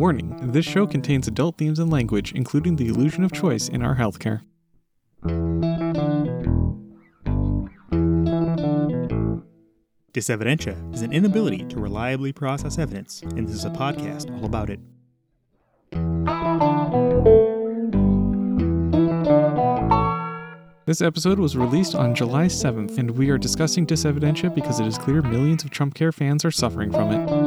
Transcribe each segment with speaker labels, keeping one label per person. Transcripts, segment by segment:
Speaker 1: Warning this show contains adult themes and language, including the illusion of choice in our healthcare.
Speaker 2: Disevidentia is an inability to reliably process evidence, and this is a podcast all about it.
Speaker 1: This episode was released on July 7th, and we are discussing Disevidentia because it is clear millions of Trump Care fans are suffering from it.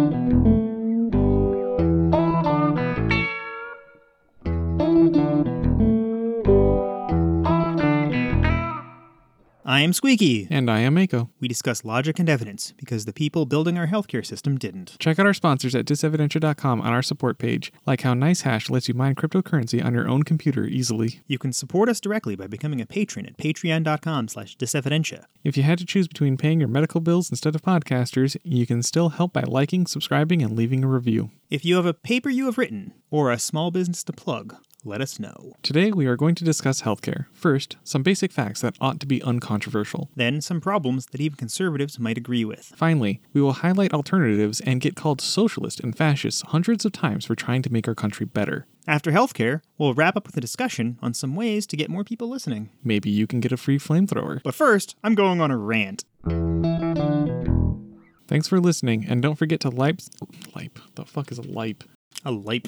Speaker 2: I am Squeaky.
Speaker 1: And I am Mako.
Speaker 2: We discuss logic and evidence because the people building our healthcare system didn't.
Speaker 1: Check out our sponsors at disevidentia.com on our support page, like how NiceHash lets you mine cryptocurrency on your own computer easily.
Speaker 2: You can support us directly by becoming a patron at patreon.com slash disevidentia.
Speaker 1: If you had to choose between paying your medical bills instead of podcasters, you can still help by liking, subscribing, and leaving a review.
Speaker 2: If you have a paper you have written or a small business to plug, let us know.
Speaker 1: Today, we are going to discuss healthcare. First, some basic facts that ought to be uncontroversial.
Speaker 2: Then some problems that even conservatives might agree with.
Speaker 1: Finally, we will highlight alternatives and get called socialist and fascist hundreds of times for trying to make our country better.
Speaker 2: After healthcare, we'll wrap up with a discussion on some ways to get more people listening.
Speaker 1: Maybe you can get a free flamethrower.
Speaker 2: But first, I'm going on a rant.
Speaker 1: Thanks for listening, and don't forget to lipe. Lipe. The fuck is a lipe?
Speaker 2: A lipe.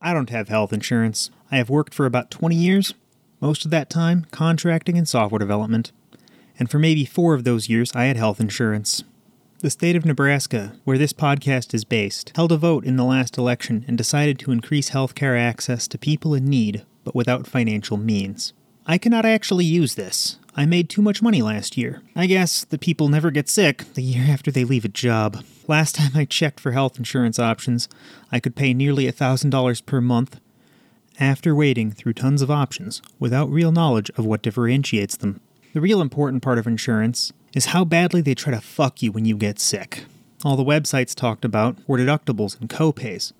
Speaker 2: I don't have health insurance. I have worked for about 20 years, most of that time contracting and software development. And for maybe four of those years, I had health insurance. The state of Nebraska, where this podcast is based, held a vote in the last election and decided to increase healthcare access to people in need, but without financial means. I cannot actually use this. I made too much money last year. I guess the people never get sick the year after they leave a job. Last time I checked for health insurance options, I could pay nearly $1,000 per month after waiting through tons of options without real knowledge of what differentiates them. The real important part of insurance is how badly they try to fuck you when you get sick. All the websites talked about were deductibles and copays,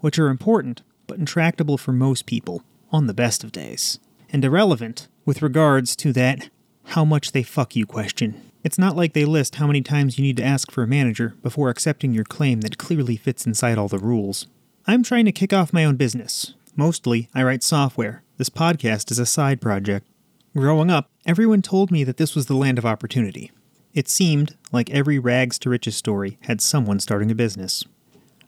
Speaker 2: which are important but intractable for most people on the best of days, and irrelevant with regards to that how much they fuck you question. It's not like they list how many times you need to ask for a manager before accepting your claim that clearly fits inside all the rules. I'm trying to kick off my own business. Mostly, I write software. This podcast is a side project. Growing up, everyone told me that this was the land of opportunity. It seemed like every rags to riches story had someone starting a business.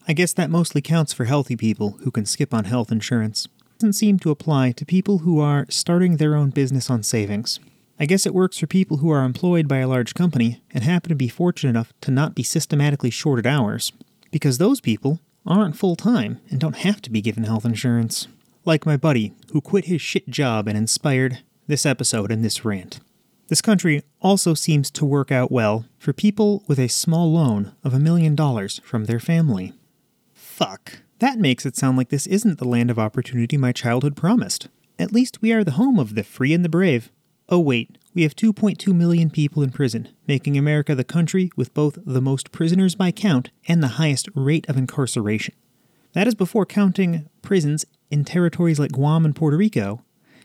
Speaker 2: I guess that mostly counts for healthy people who can skip on health insurance. Doesn't seem to apply to people who are starting their own business on savings. I guess it works for people who are employed by a large company and happen to be fortunate enough to not be systematically shorted hours, because those people aren't full time and don't have to be given health insurance. Like my buddy, who quit his shit job and inspired this episode and this rant. This country also seems to work out well for people with a small loan of a million dollars from their family. Fuck. That makes it sound like this isn't the land of opportunity my childhood promised. At least we are the home of the free and the brave. Oh, wait, we have 2.2 million people in prison, making America the country with both the most prisoners by count and the highest rate of incarceration. That is before counting prisons in territories like Guam and Puerto Rico,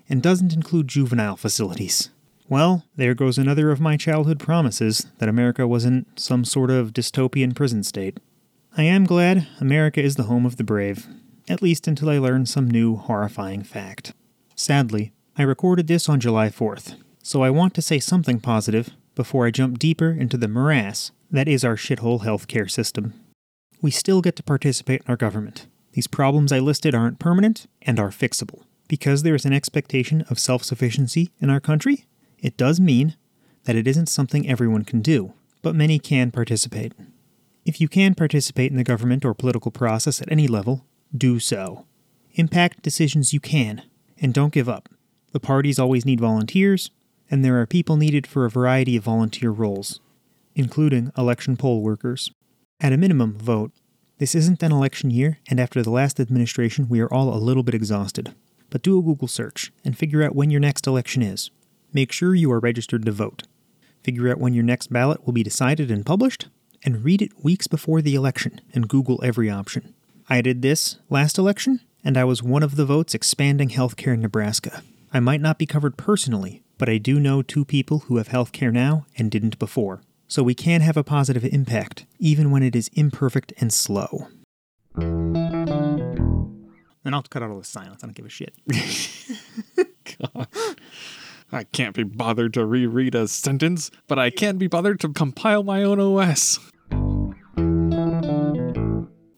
Speaker 2: and doesn't include juvenile facilities. Well, there goes another of my childhood promises that America wasn't some sort of dystopian prison state. I am glad America is the home of the brave, at least until I learn some new horrifying fact. Sadly, I recorded this on July 4th, so I want to say something positive before I jump deeper into the morass that is our shithole healthcare system. We still get to participate in our government. These problems I listed aren't permanent and are fixable. Because there is an expectation of self sufficiency in our country, it does mean that it isn't something everyone can do, but many can participate. If you can participate in the government or political process at any level, do so. Impact decisions you can, and don't give up. The parties always need volunteers, and there are people needed for a variety of volunteer roles, including election poll workers. At a minimum, vote. This isn't an election year, and after the last administration, we are all a little bit exhausted. But do a Google search and figure out when your next election is. Make sure you are registered to vote. Figure out when your next ballot will be decided and published, and read it weeks before the election and Google every option. I did this last election, and I was one of the votes expanding healthcare in Nebraska. I might not be covered personally, but I do know two people who have healthcare now and didn't before. so we can have a positive impact, even when it is imperfect and slow. And I'll cut out all the silence. I don't give a shit.
Speaker 1: God. I can't be bothered to reread a sentence, but I can be bothered to compile my own OS.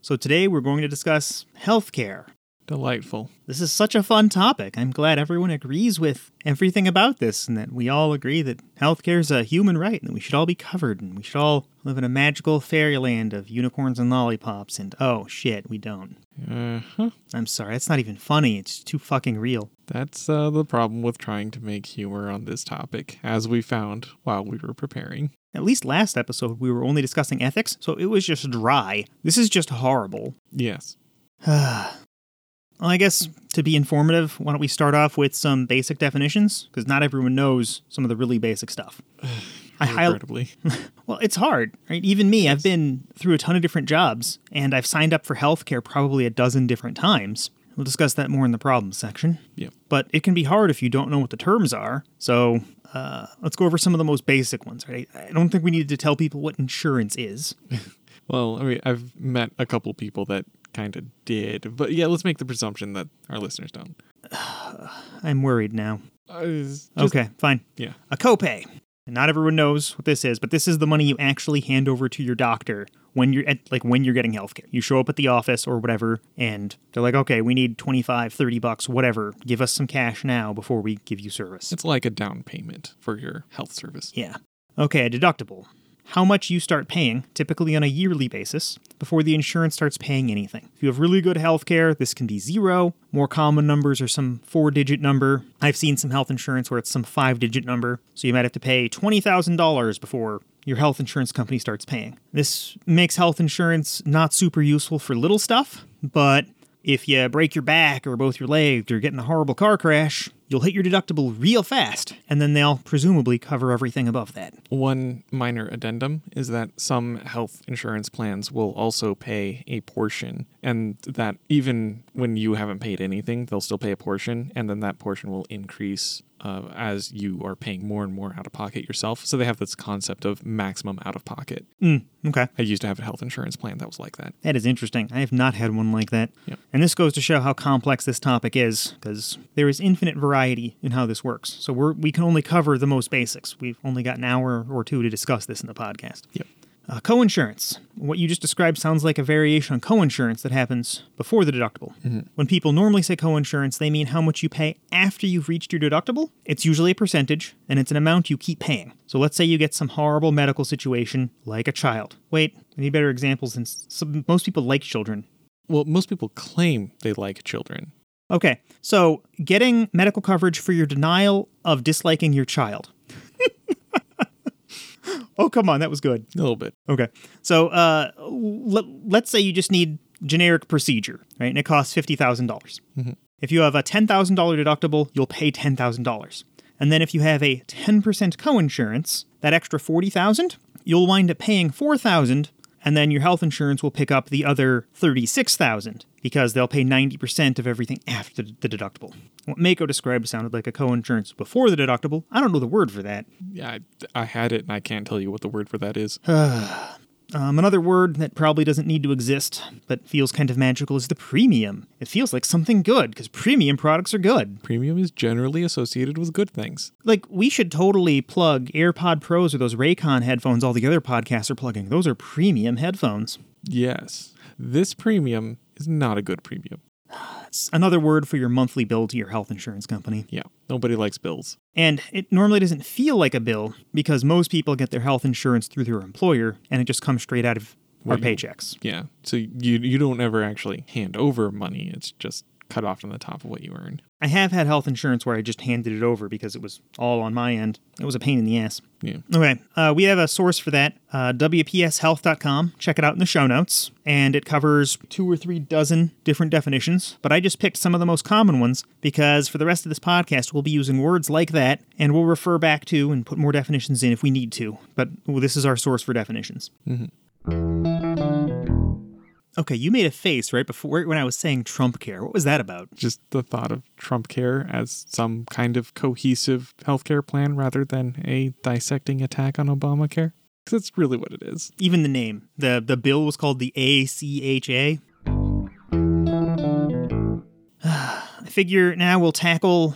Speaker 2: So today we're going to discuss healthcare.
Speaker 1: Delightful.
Speaker 2: This is such a fun topic. I'm glad everyone agrees with everything about this and that we all agree that healthcare is a human right and that we should all be covered and we should all live in a magical fairyland of unicorns and lollipops and oh shit, we don't.
Speaker 1: Uh huh.
Speaker 2: I'm sorry, that's not even funny. It's too fucking real.
Speaker 1: That's uh, the problem with trying to make humor on this topic, as we found while we were preparing.
Speaker 2: At least last episode we were only discussing ethics, so it was just dry. This is just horrible.
Speaker 1: Yes.
Speaker 2: Well, I guess to be informative, why don't we start off with some basic definitions? Because not everyone knows some of the really basic stuff. I well, it's hard, right? Even me, I've been through a ton of different jobs, and I've signed up for healthcare probably a dozen different times. We'll discuss that more in the problems section.
Speaker 1: Yep.
Speaker 2: But it can be hard if you don't know what the terms are. So uh, let's go over some of the most basic ones, right? I don't think we need to tell people what insurance is.
Speaker 1: Well, I mean, I've met a couple people that kind of did, but yeah, let's make the presumption that our listeners don't.
Speaker 2: I'm worried now.
Speaker 1: Uh, just-
Speaker 2: okay, fine.
Speaker 1: Yeah.
Speaker 2: A copay. And not everyone knows what this is, but this is the money you actually hand over to your doctor when you're at like when you're getting healthcare. You show up at the office or whatever and they're like, "Okay, we need 25, 30 bucks, whatever. Give us some cash now before we give you service."
Speaker 1: It's like a down payment for your health service.
Speaker 2: Yeah. Okay, a deductible. How much you start paying, typically on a yearly basis, before the insurance starts paying anything. If you have really good health care, this can be zero. More common numbers are some four digit number. I've seen some health insurance where it's some five digit number, so you might have to pay $20,000 before your health insurance company starts paying. This makes health insurance not super useful for little stuff, but if you break your back or both your legs or get in a horrible car crash, you'll hit your deductible real fast, and then they'll presumably cover everything above that.
Speaker 1: One minor addendum is that some health insurance plans will also pay a portion, and that even when you haven't paid anything, they'll still pay a portion, and then that portion will increase uh, as you are paying more and more out of pocket yourself. So they have this concept of maximum out of pocket.
Speaker 2: Mm, okay.
Speaker 1: I used to have a health insurance plan that was like that.
Speaker 2: That is interesting. I have not had one like that.
Speaker 1: Yep.
Speaker 2: And this goes to show how complex this topic is, because there is infinite variety in how this works. So we're, we can only cover the most basics. We've only got an hour or two to discuss this in the podcast.
Speaker 1: Yep.
Speaker 2: Uh, coinsurance. What you just described sounds like a variation on coinsurance that happens before the deductible. When people normally say coinsurance, they mean how much you pay after you've reached your deductible. It's usually a percentage, and it's an amount you keep paying. So let's say you get some horrible medical situation, like a child. Wait, I need better examples since some, most people like children.
Speaker 1: Well, most people claim they like children.
Speaker 2: Okay, so getting medical coverage for your denial of disliking your child. oh, come on, that was good.
Speaker 1: A little bit.
Speaker 2: Okay. So uh, let, let's say you just need generic procedure, right? And it costs $50,000. dollars If you have a $10,000 deductible, you'll pay $10,000. And then if you have a 10% coinsurance, that extra 40,000, you'll wind up paying 4,000 and then your health insurance will pick up the other 36,000 because they'll pay 90% of everything after the deductible. What Mako described sounded like a co-insurance before the deductible. I don't know the word for that.
Speaker 1: Yeah, I, I had it, and I can't tell you what the word for that is.
Speaker 2: Um, another word that probably doesn't need to exist, but feels kind of magical, is the premium. It feels like something good, because premium products are good.
Speaker 1: Premium is generally associated with good things.
Speaker 2: Like, we should totally plug AirPod Pros or those Raycon headphones all the other podcasts are plugging. Those are premium headphones.
Speaker 1: Yes, this premium is not a good premium.
Speaker 2: It's another word for your monthly bill to your health insurance company.
Speaker 1: Yeah, nobody likes bills.
Speaker 2: And it normally doesn't feel like a bill because most people get their health insurance through their employer and it just comes straight out of our
Speaker 1: Well, you-
Speaker 2: paychecks.
Speaker 1: Yeah, so you you don't ever actually hand over money. It's just cut off on the top of what you earn.
Speaker 2: I have had health insurance where I just handed it over because it was all on my end. It was a pain in the ass.
Speaker 1: Yeah.
Speaker 2: Okay, uh, we have a source for that, uh, WPShealth.com. Check it out in the show notes. And it covers two or three dozen different definitions. But I just picked some of the most common ones because for the rest of this podcast, we'll be using words like that and we'll refer back to and put more definitions in if we need to. But well, this is our source for definitions. Okay, you made a face right before when I was saying Trump care. What was that about?
Speaker 1: Just the thought of Trump Care as some kind of cohesive healthcare plan rather than a dissecting attack on Obamacare. Because that's really what it is.
Speaker 2: Even the name. The the bill was called the ACHA. I figure now we'll tackle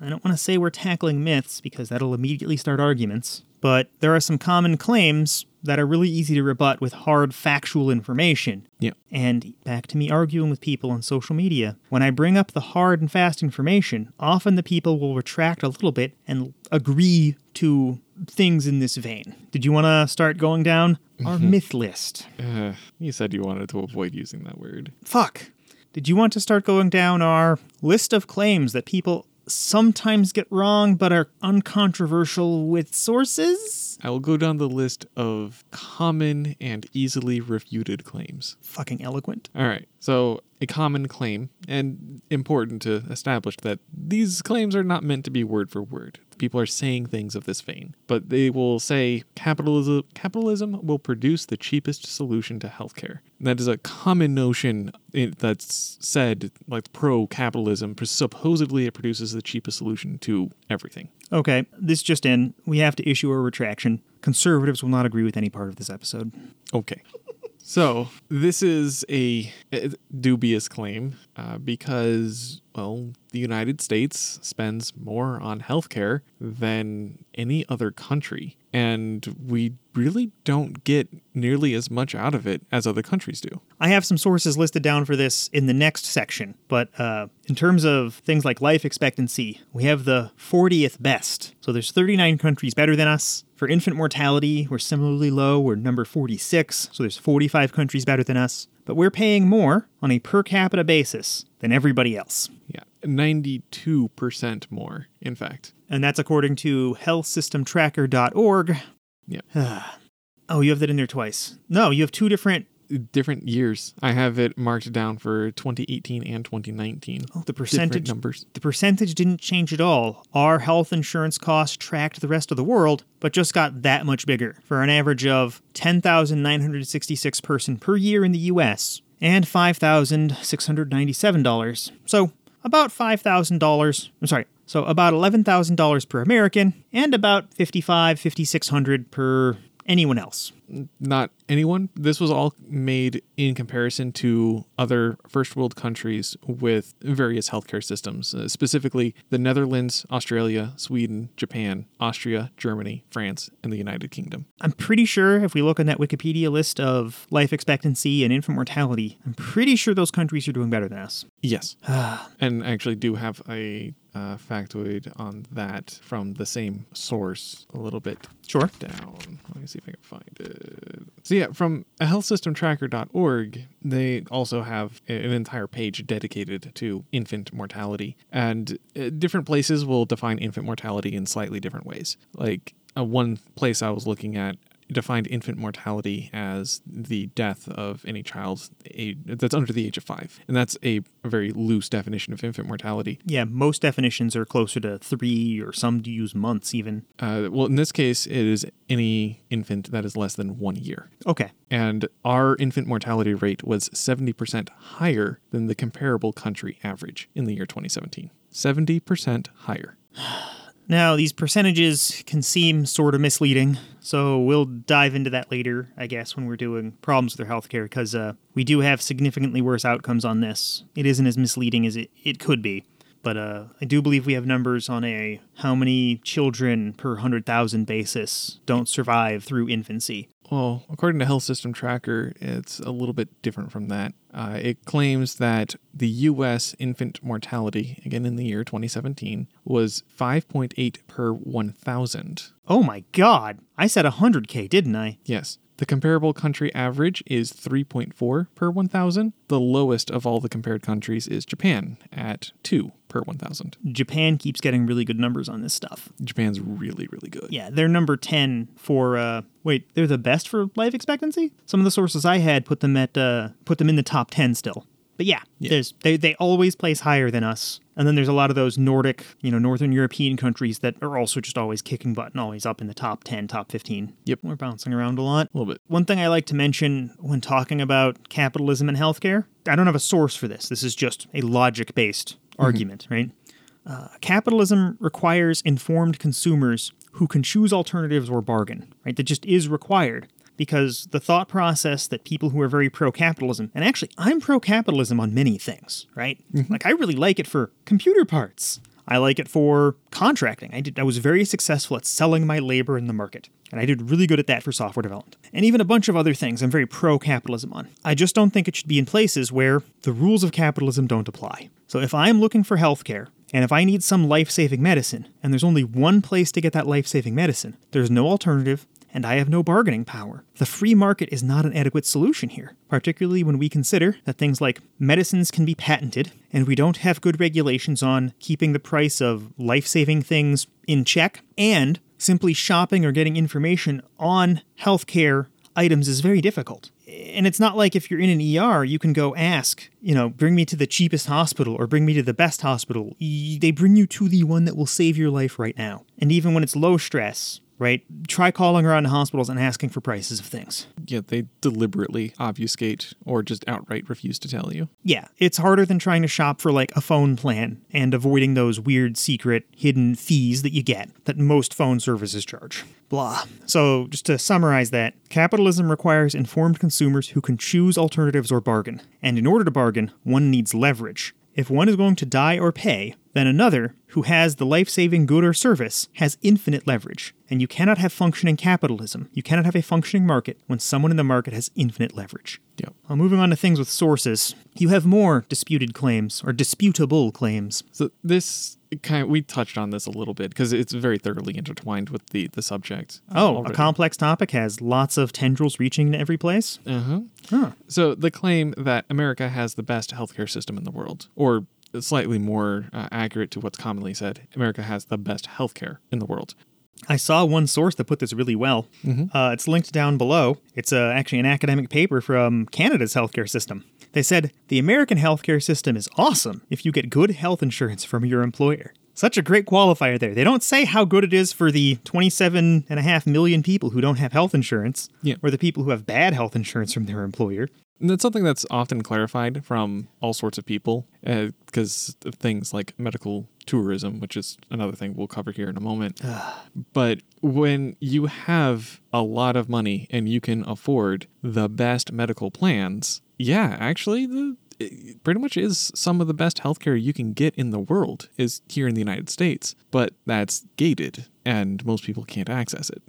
Speaker 2: I don't want to say we're tackling myths because that'll immediately start arguments, but there are some common claims that are really easy to rebut with hard factual information.
Speaker 1: Yeah.
Speaker 2: And back to me arguing with people on social media. When I bring up the hard and fast information, often the people will retract a little bit and agree to things in this vein. Did you want to start going down our myth list?
Speaker 1: Uh, you said you wanted to avoid using that word.
Speaker 2: Fuck. Did you want to start going down our list of claims that people sometimes get wrong but are uncontroversial with sources?
Speaker 1: I will go down the list of common and easily refuted claims.
Speaker 2: Fucking eloquent.
Speaker 1: All right. So, a common claim, and important to establish that these claims are not meant to be word for word. People are saying things of this vein, but they will say capitalism capitalism will produce the cheapest solution to healthcare. That is a common notion that's said like pro capitalism. Supposedly, it produces the cheapest solution to everything.
Speaker 2: Okay, this just in. We have to issue a retraction. Conservatives will not agree with any part of this episode.
Speaker 1: Okay. So this is a dubious claim uh, because, well, the United States spends more on healthcare than any other country, and we really don't get nearly as much out of it as other countries do.
Speaker 2: I have some sources listed down for this in the next section, but uh, in terms of things like life expectancy, we have the 40th best. So there's 39 countries better than us. For infant mortality, we're similarly low. We're number 46, so there's 45 countries better than us. But we're paying more on a per capita basis than everybody else.
Speaker 1: Yeah, 92% more, in fact.
Speaker 2: And that's according to healthsystemtracker.org.
Speaker 1: Yeah.
Speaker 2: oh, you have that in there twice. No, you have two different.
Speaker 1: Different years. I have it marked down for 2018 and 2019.
Speaker 2: Oh, the percentage.
Speaker 1: numbers.
Speaker 2: The percentage didn't change at all. Our health insurance costs tracked the rest of the world, but just got that much bigger for an average of 10,966 person per year in the US and $5,697. So, about $5,000. I'm sorry. So, about $11,000 per American and about 55, 5600 per anyone else.
Speaker 1: not anyone. This was all made in comparison to other first world countries with various healthcare systems, uh, specifically the Netherlands, Australia, Sweden, Japan, Austria, Germany, France, and the United Kingdom.
Speaker 2: I'm pretty sure if we look on that Wikipedia list of life expectancy and infant mortality, I'm pretty sure those countries are doing better than us.
Speaker 1: Yes. and I actually do have a uh, factoid on that from the same source a little bit
Speaker 2: Sure.
Speaker 1: down. Let me see if I can find it. So yeah, from healthsystemtracker.org, they also have an entire page dedicated to infant mortality, and uh, different places will define infant mortality in slightly different ways. Like uh, one place I was looking at defined infant mortality as the death of any child that's under the age of five, and that's a, very loose definition of infant mortality.
Speaker 2: Yeah, most definitions are closer to three, or some do use months even.
Speaker 1: Uh, well, in this case, it is any infant that is less than one year.
Speaker 2: Okay.
Speaker 1: And our infant mortality rate was 70% higher than the comparable country average in the year 2017. 70% higher.
Speaker 2: Now, these percentages can seem sort of misleading, so we'll dive into that later, I guess, when we're doing problems with our healthcare, because uh, we do have significantly worse outcomes on this. It isn't as misleading as it, it could be. But uh, I do believe we have numbers on a how many children per 100,000 basis don't survive through infancy.
Speaker 1: Well, according to Health System Tracker, it's a little bit different from that. Uh, it claims that the U.S. infant mortality, again in the year 2017, was 5.8 per 1,000.
Speaker 2: Oh my god! I said 100k, didn't I?
Speaker 1: Yes. The comparable country average is 3.4 per 1,000. The lowest of all the compared countries is Japan at 2 per 1,000.
Speaker 2: Japan keeps getting really good numbers on this stuff.
Speaker 1: Japan's really, really good.
Speaker 2: Yeah, they're number 10 for uh wait, they're the best for life expectancy? Some of the sources I had put them at uh put them in the top 10 still. But yeah,
Speaker 1: Yeah.
Speaker 2: there's they they always place higher than us. And then there's a lot of those Nordic, you know, Northern European countries that are also just always kicking butt and always up in the top 10, top 15.
Speaker 1: Yep.
Speaker 2: We're bouncing around a lot.
Speaker 1: A little bit.
Speaker 2: One thing I like to mention when talking about capitalism and healthcare, I don't have a source for this. This is just a logic based argument, right? Uh, capitalism requires informed consumers who can choose alternatives or bargain, right? That just is required because the thought process that people who are very pro capitalism, and actually, I'm pro capitalism on many things, right? Mm-hmm. Like, I really like it for computer parts. I like it for contracting. I did I was very successful at selling my labor in the market. And I did really good at that for software development. And even a bunch of other things I'm very pro capitalism on. I just don't think it should be in places where the rules of capitalism don't apply. So if I'm looking for healthcare and if I need some life saving medicine, and there's only one place to get that life saving medicine, there's no alternative, and I have no bargaining power. The free market is not an adequate solution here, particularly when we consider that things like medicines can be patented, and we don't have good regulations on keeping the price of life saving things in check, and simply shopping or getting information on healthcare items is very difficult. And it's not like if you're in an ER, you can go ask, you know, bring me to the cheapest hospital or bring me to the best hospital. They bring you to the one that will save your life right now. And even when it's low stress, right, try calling around to hospitals and asking for prices of things.
Speaker 1: Yeah, they deliberately obfuscate or just outright refuse to tell you.
Speaker 2: Yeah, it's harder than trying to shop for like a phone plan and avoiding those weird secret hidden fees that you get that most phone services charge. Blah. So, just to summarize that, capitalism requires informed consumers who can choose alternatives or bargain. And in order to bargain, one needs leverage. If one is going to die or pay, then another, who has the life saving good or service, has infinite leverage. And you cannot have functioning capitalism, you cannot have a functioning market when someone in the market has infinite leverage.
Speaker 1: Yeah.
Speaker 2: Well, moving on to things with sources, you have more disputed claims, or disputable claims.
Speaker 1: So this kind of, we touched on this a little bit because it's very thoroughly intertwined with the the subject.
Speaker 2: Oh, a complex topic has lots of tendrils reaching to every place?
Speaker 1: Uh-huh.
Speaker 2: Huh.
Speaker 1: So the claim that America has the best healthcare system in the world, or slightly more uh, accurate to what's commonly said, America has the best healthcare in the world.
Speaker 2: I saw one source that put this really well. Uh, it's linked down below. It's uh, actually an academic paper from Canada's healthcare system. They said the American healthcare system is awesome if you get good health insurance from your employer. Such a great qualifier there. They don't say how good it is for the 27.5 million people who don't have health insurance,
Speaker 1: Yeah.
Speaker 2: or the people who have bad health insurance from their employer.
Speaker 1: And that's something that's often clarified from all sorts of people uh, because of things like medical tourism, which is another thing we'll cover here in a moment. but when you have a lot of money and you can afford the best medical plans, yeah, actually, the it pretty much is some of the best healthcare you can get in the world is here in the United States, but that's gated and most people can't access it.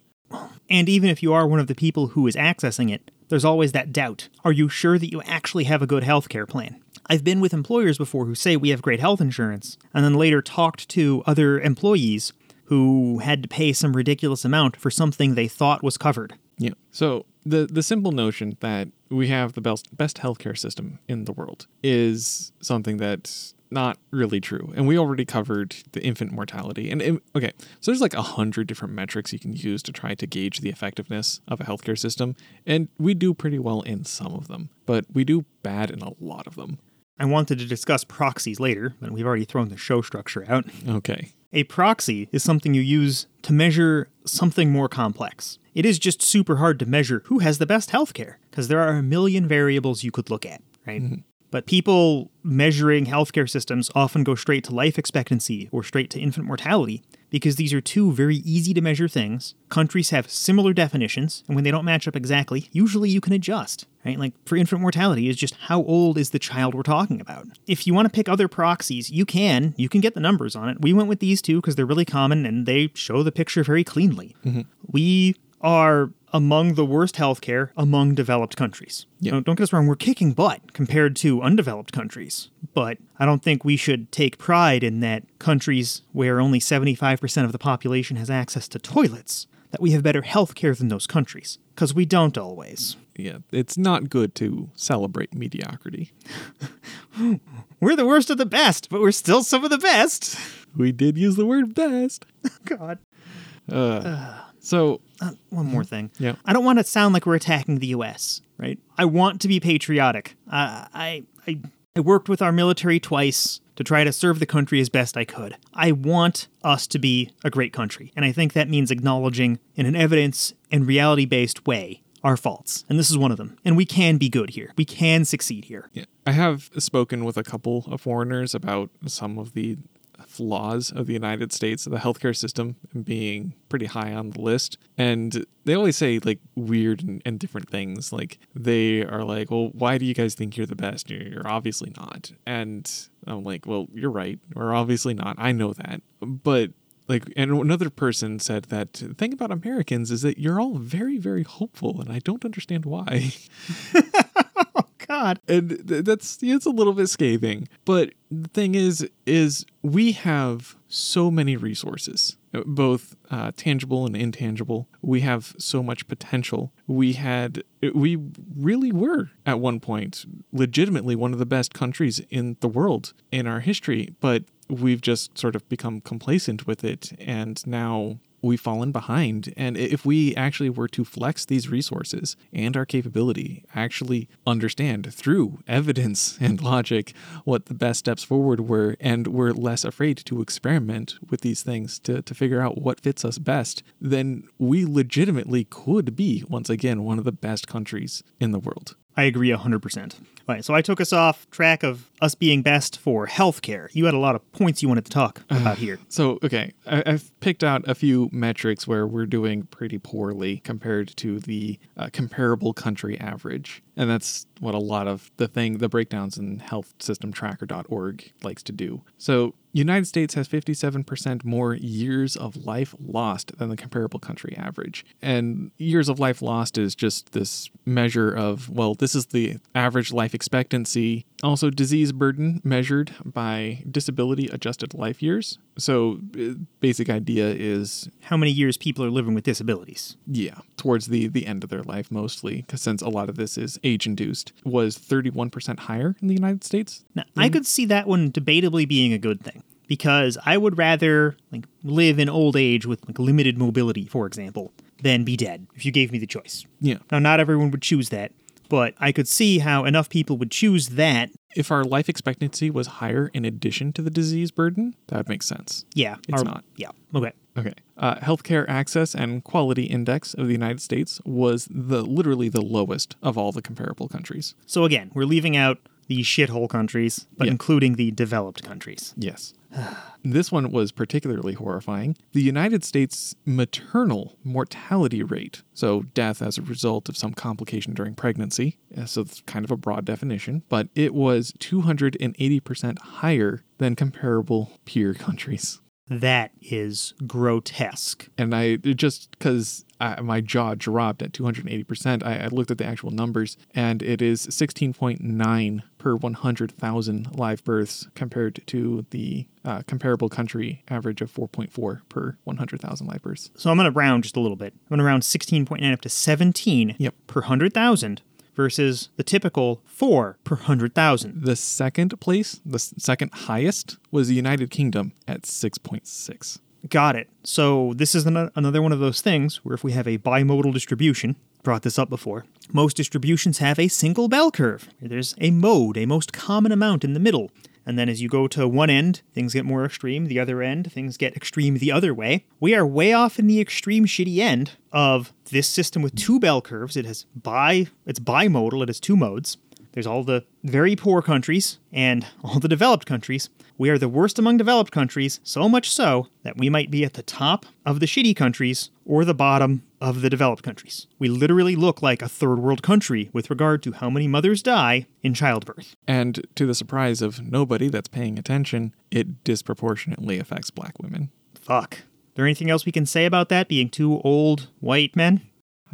Speaker 2: And even if you are one of the people who is accessing it, there's always that doubt. Are you sure that you actually have a good healthcare plan? I've been with employers before who say we have great health insurance, and then later talked to other employees who had to pay some ridiculous amount for something they thought was covered.
Speaker 1: Yeah. So the the simple notion that we have the best best healthcare system in the world is something that's not really true. And we already covered the infant mortality. And and- okay, so there's like a hundred different metrics you can use to try to gauge the effectiveness of a healthcare system, and we do pretty well in some of them, but we do bad in a lot of them.
Speaker 2: I wanted to discuss proxies later, but we've already thrown the show structure out.
Speaker 1: Okay.
Speaker 2: A proxy is something you use to measure something more complex. It is just super hard to measure who has the best healthcare because there are a million variables you could look at, right? Mm-hmm. But people measuring healthcare systems often go straight to life expectancy or straight to infant mortality because these are two very easy to measure things. Countries have similar definitions, and when they don't match up exactly, usually you can adjust, right? Like for infant mortality is just how old is the child we're talking about. If you want to pick other proxies, you can. You can get the numbers on it. We went with these two because they're really common and they show the picture very cleanly. Mm-hmm. We are among the worst healthcare among developed countries.
Speaker 1: Yeah.
Speaker 2: Don't, don't get us wrong, we're kicking butt compared to undeveloped countries. But I don't think we should take pride in that countries where only 75% of the population has access to toilets, that we have better healthcare than those countries. Because we don't always.
Speaker 1: Yeah, it's not good to celebrate mediocrity.
Speaker 2: We're the worst of the best, but we're still some of the best.
Speaker 1: We did use the word best.
Speaker 2: God.
Speaker 1: Uh, so,
Speaker 2: Uh, one more thing.
Speaker 1: Yeah.
Speaker 2: I don't want to sound like we're attacking the U.S. Right? I want to be patriotic. Uh, I I I worked with our military twice to try to serve the country as best I could. I want us to be a great country, and I think that means acknowledging in an evidence and reality based way our faults, and this is one of them. And we can be good here. We can succeed here.
Speaker 1: Yeah. I have spoken with a couple of foreigners about some of the flaws of the United States, the healthcare system being pretty high on the list. And they always say like weird and, and different things. Like they are like, well, why do you guys think you're the best? You're, you're obviously not. And I'm like, well, you're right. We're obviously not. I know that. But like and another person said that the thing about Americans is that you're all very very hopeful and I don't understand why.
Speaker 2: God.
Speaker 1: and that's it's a little bit scathing. But the thing is is we have so many resources uh, both uh, tangible and intangible. We have so much potential. We had we really were at one point legitimately one of the best countries in the world in our history. But we've just sort of become complacent with it. And now we've fallen behind. And if we actually were to flex these resources and our capability, actually understand through evidence and logic what the best steps forward were, and we're less afraid to experiment with these things to, to figure out what fits us best, then we legitimately could be, once again, one of the best countries in the world.
Speaker 2: I agree 100%. Right, so I took us off track of us being best for healthcare. You had a lot of points you wanted to talk about here.
Speaker 1: So, okay, I, I've picked out a few metrics where we're doing pretty poorly compared to the uh, comparable country average. And that's what a lot of the thing, the breakdowns in healthsystemtracker.org likes to do. So, United States has 57% more years of life lost than the comparable country average. And years of life lost is just this measure of, well, this is the average life expectancy. Also, disease burden measured by disability adjusted life years. So, uh, basic idea is
Speaker 2: How many years people are living with disabilities?
Speaker 1: yeah, towards the the end of their life mostly, because since a lot of this is age induced, was 31% higher in the United States.
Speaker 2: Now, I could see that one debatably being a good thing because I would rather like live in old age with like limited mobility, for example, than be dead if you gave me the choice.
Speaker 1: Yeah.
Speaker 2: Now, not everyone would choose that, but I could see how enough people would choose that.
Speaker 1: If our life expectancy was higher in addition to the disease burden, that would make sense.
Speaker 2: Yeah,
Speaker 1: It's
Speaker 2: or-
Speaker 1: not.
Speaker 2: Yeah. Okay.
Speaker 1: Okay. Uh, healthcare access and quality index of the United States was the literally the lowest of all the comparable countries.
Speaker 2: So again, we're leaving out the shithole countries, but
Speaker 1: Yeah.
Speaker 2: including the developed countries.
Speaker 1: Yes. this one was particularly horrifying. The United States maternal mortality rate, so death as a result of some complication during pregnancy, uh, so it's kind of a broad definition, but it was 280% higher than comparable peer countries.
Speaker 2: That is grotesque.
Speaker 1: And I just because my jaw dropped at 280%, I, I looked at the actual numbers, and it is 16.9 per 100,000 live births compared to the uh, comparable country average of 4.4 per 100,000 live births.
Speaker 2: So I'm going to round just a little bit. I'm going to round 16.9 up to 17
Speaker 1: Yep.
Speaker 2: per 100,000 versus the typical 4 per 100,000.
Speaker 1: The second place, the second highest, was the United Kingdom at 6.6.
Speaker 2: Got it. So this is ano- another one of those things where if we have a bimodal distribution, brought this up before, most distributions have a single bell curve. There's a mode, a most common amount in the middle. And then as you go to one end, things get more extreme. The other end, things get extreme the other way. We are way off in the extreme shitty end of this system with two bell curves. It has bi it's bimodal, it has two modes. There's all the very poor countries and all the developed countries. We are the worst among developed countries, so much so that we might be at the top of the shitty countries or the bottom of the developed countries. We literally look like a third world country with regard to how many mothers die in childbirth.
Speaker 1: And to the surprise of nobody that's paying attention, it disproportionately affects black women.
Speaker 2: Fuck. there anything else we can say about that being two old white men?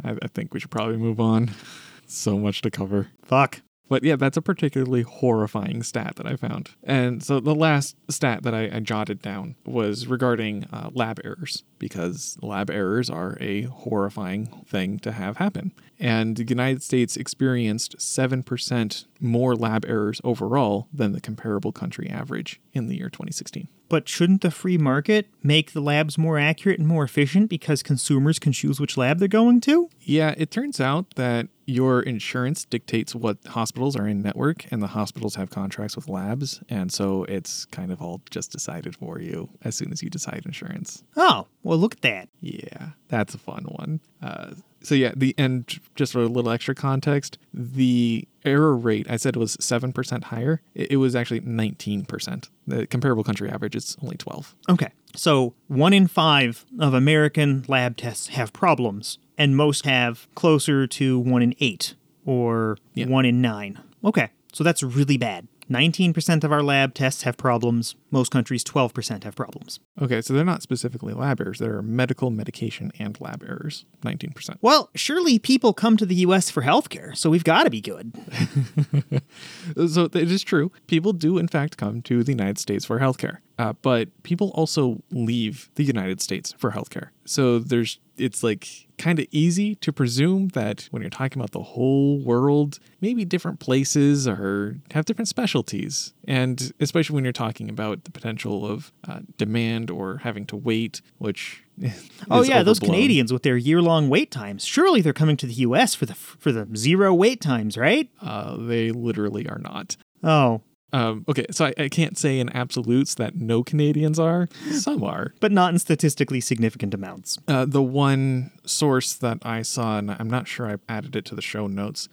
Speaker 1: I, I think we should probably move on. so much to cover.
Speaker 2: Fuck.
Speaker 1: But yeah, that's a particularly horrifying stat that I found. And so the last stat that I, I jotted down was regarding uh, lab errors, because lab errors are a horrifying thing to have happen. And the United States experienced 7% more lab errors overall than the comparable country average in the year 2016.
Speaker 2: But shouldn't the free market make the labs more accurate and more efficient because consumers can choose which lab they're going to?
Speaker 1: Yeah, it turns out that your insurance dictates what hospitals are in network, and the hospitals have contracts with labs. And so it's kind of all just decided for you as soon as you decide insurance.
Speaker 2: Oh, well, look at that.
Speaker 1: Yeah, that's a fun one. Uh, So yeah, the and just for a little extra context, the error rate I said was seven percent higher. It, it was actually nineteen percent. The comparable country average is only twelve.
Speaker 2: Okay. So one in five of American lab tests have problems, and most have closer to one in eight or
Speaker 1: Yeah.
Speaker 2: one in nine. Okay. So that's really bad. 19% of our lab tests have problems. Most countries, 12% have problems.
Speaker 1: Okay, so they're not specifically lab errors. They're medical, medication, and lab errors. Nineteen percent.
Speaker 2: Well, surely people come to the US for healthcare, so we've got to be good.
Speaker 1: So it is true. People do, in fact, come to the United States for healthcare, uh, but people also leave the United States for healthcare. So there's, it's like kind of easy to presume that when you're talking about the whole world, maybe different places or have different specialties, and especially when you're talking about the potential of uh, demand or having to wait, which
Speaker 2: Oh yeah, those. Canadians with their year-long wait times. Surely they're coming to the US for the for the zero wait times, right?
Speaker 1: Uh, they literally are not.
Speaker 2: Oh,
Speaker 1: Um, okay, so I, I can't say in absolutes that no Canadians are. Some are.
Speaker 2: but not in statistically significant amounts.
Speaker 1: Uh, the one source that I saw, and I'm not sure I added it to the show notes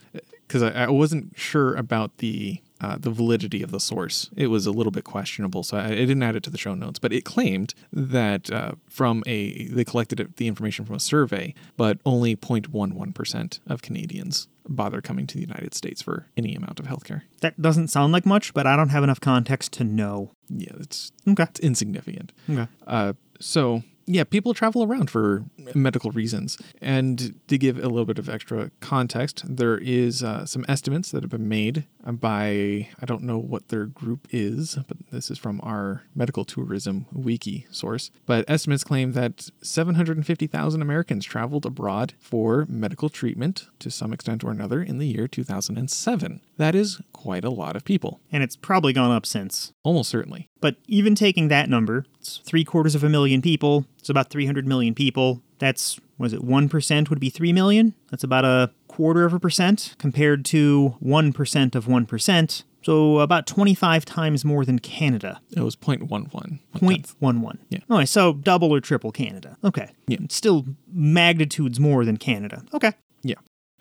Speaker 1: because I, I wasn't sure about the uh, the validity of the source. It was a little bit questionable, so I, I didn't add it to the show notes. But it claimed that uh, from a they collected the information from a survey, but only 0.11 percent of Canadians bother coming to the United States for any amount of healthcare.
Speaker 2: That doesn't sound like much, but I don't have enough context to know.
Speaker 1: Yeah, it's
Speaker 2: Okay.
Speaker 1: it's insignificant.
Speaker 2: Okay.
Speaker 1: Uh, so yeah, people travel around for medical reasons. And to give a little bit of extra context, there is uh, some estimates that have been made by I don't know what their group is, but this is from our medical tourism wiki source. But estimates claim that 750,000 Americans traveled abroad for medical treatment to some extent or another in the year 2007. That is quite a lot of people,
Speaker 2: And it's probably gone up since.
Speaker 1: almost certainly.
Speaker 2: But even taking that number, it's three quarters of a million people. It's about 300 million people. That's, was it 1% would be 3 million? That's about a quarter of a percent compared to 1% of 1%. So about 25 times more than Canada.
Speaker 1: It was 0.11. one
Speaker 2: Point
Speaker 1: tenth.
Speaker 2: one one.
Speaker 1: Yeah.
Speaker 2: Okay, so double or triple Canada. Okay.
Speaker 1: Yeah.
Speaker 2: Still magnitudes more than Canada. Okay.
Speaker 1: Yeah.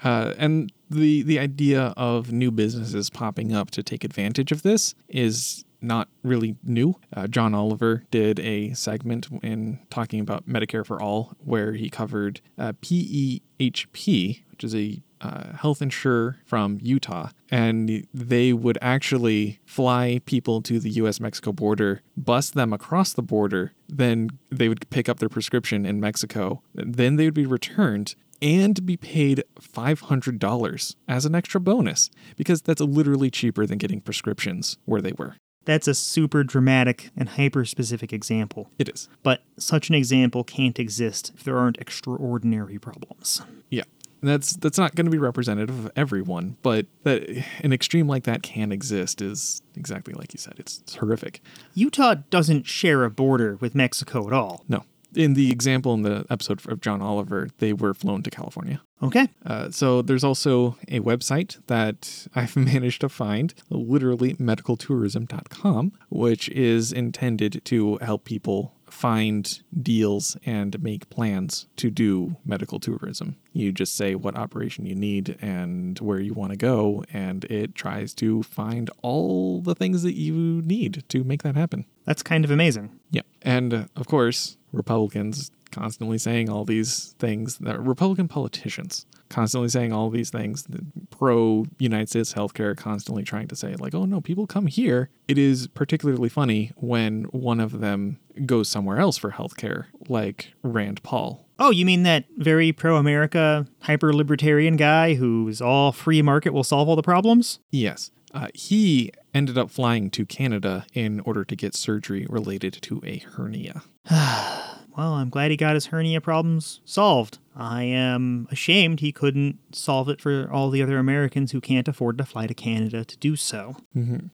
Speaker 1: Uh, and the the idea of new businesses popping up to take advantage of this is not really new. Uh, John Oliver did a segment in talking about Medicare for All, where he covered uh, PEHP, which is a uh, health insurer from Utah, and they would actually fly people to the U.S. Mexico border, bus them across the border, then they would pick up their prescription in Mexico, then they would be returned and be paid $500 as an extra bonus because that's literally cheaper than getting prescriptions where they were.
Speaker 2: That's a super dramatic and hyper specific example.
Speaker 1: It is.
Speaker 2: But such an example can't exist if there aren't extraordinary problems.
Speaker 1: Yeah. That's that's not going to be representative of everyone, but that an extreme like that can exist is exactly like you said. It's, it's horrific.
Speaker 2: Utah doesn't share a border with Mexico at all.
Speaker 1: No. In the example in the episode of John Oliver, they were flown to California.
Speaker 2: Okay.
Speaker 1: Uh, so there's also a website that I've managed to find, literally medicaltourism.com, which is intended to help people find deals and make plans to do medical tourism. You just say what operation you need and where you want to go, and it tries to find all the things that you need to make that happen.
Speaker 2: That's kind of amazing.
Speaker 1: Yeah. And uh, of course, Republicans constantly saying all these things, that Republican politicians constantly saying all these things, pro United States healthcare, constantly trying to say, like, oh no, people come here. It is particularly funny when one of them goes somewhere else for healthcare, like Rand Paul.
Speaker 2: Oh, you mean that very pro America, hyper libertarian guy who's all free market will solve all the problems?
Speaker 1: Yes. Uh, he ended up flying to Canada in order to get surgery related to a hernia.
Speaker 2: Well, I'm glad he got his hernia problems solved. I am ashamed he couldn't solve it for all the other Americans who can't afford to fly to Canada to do so.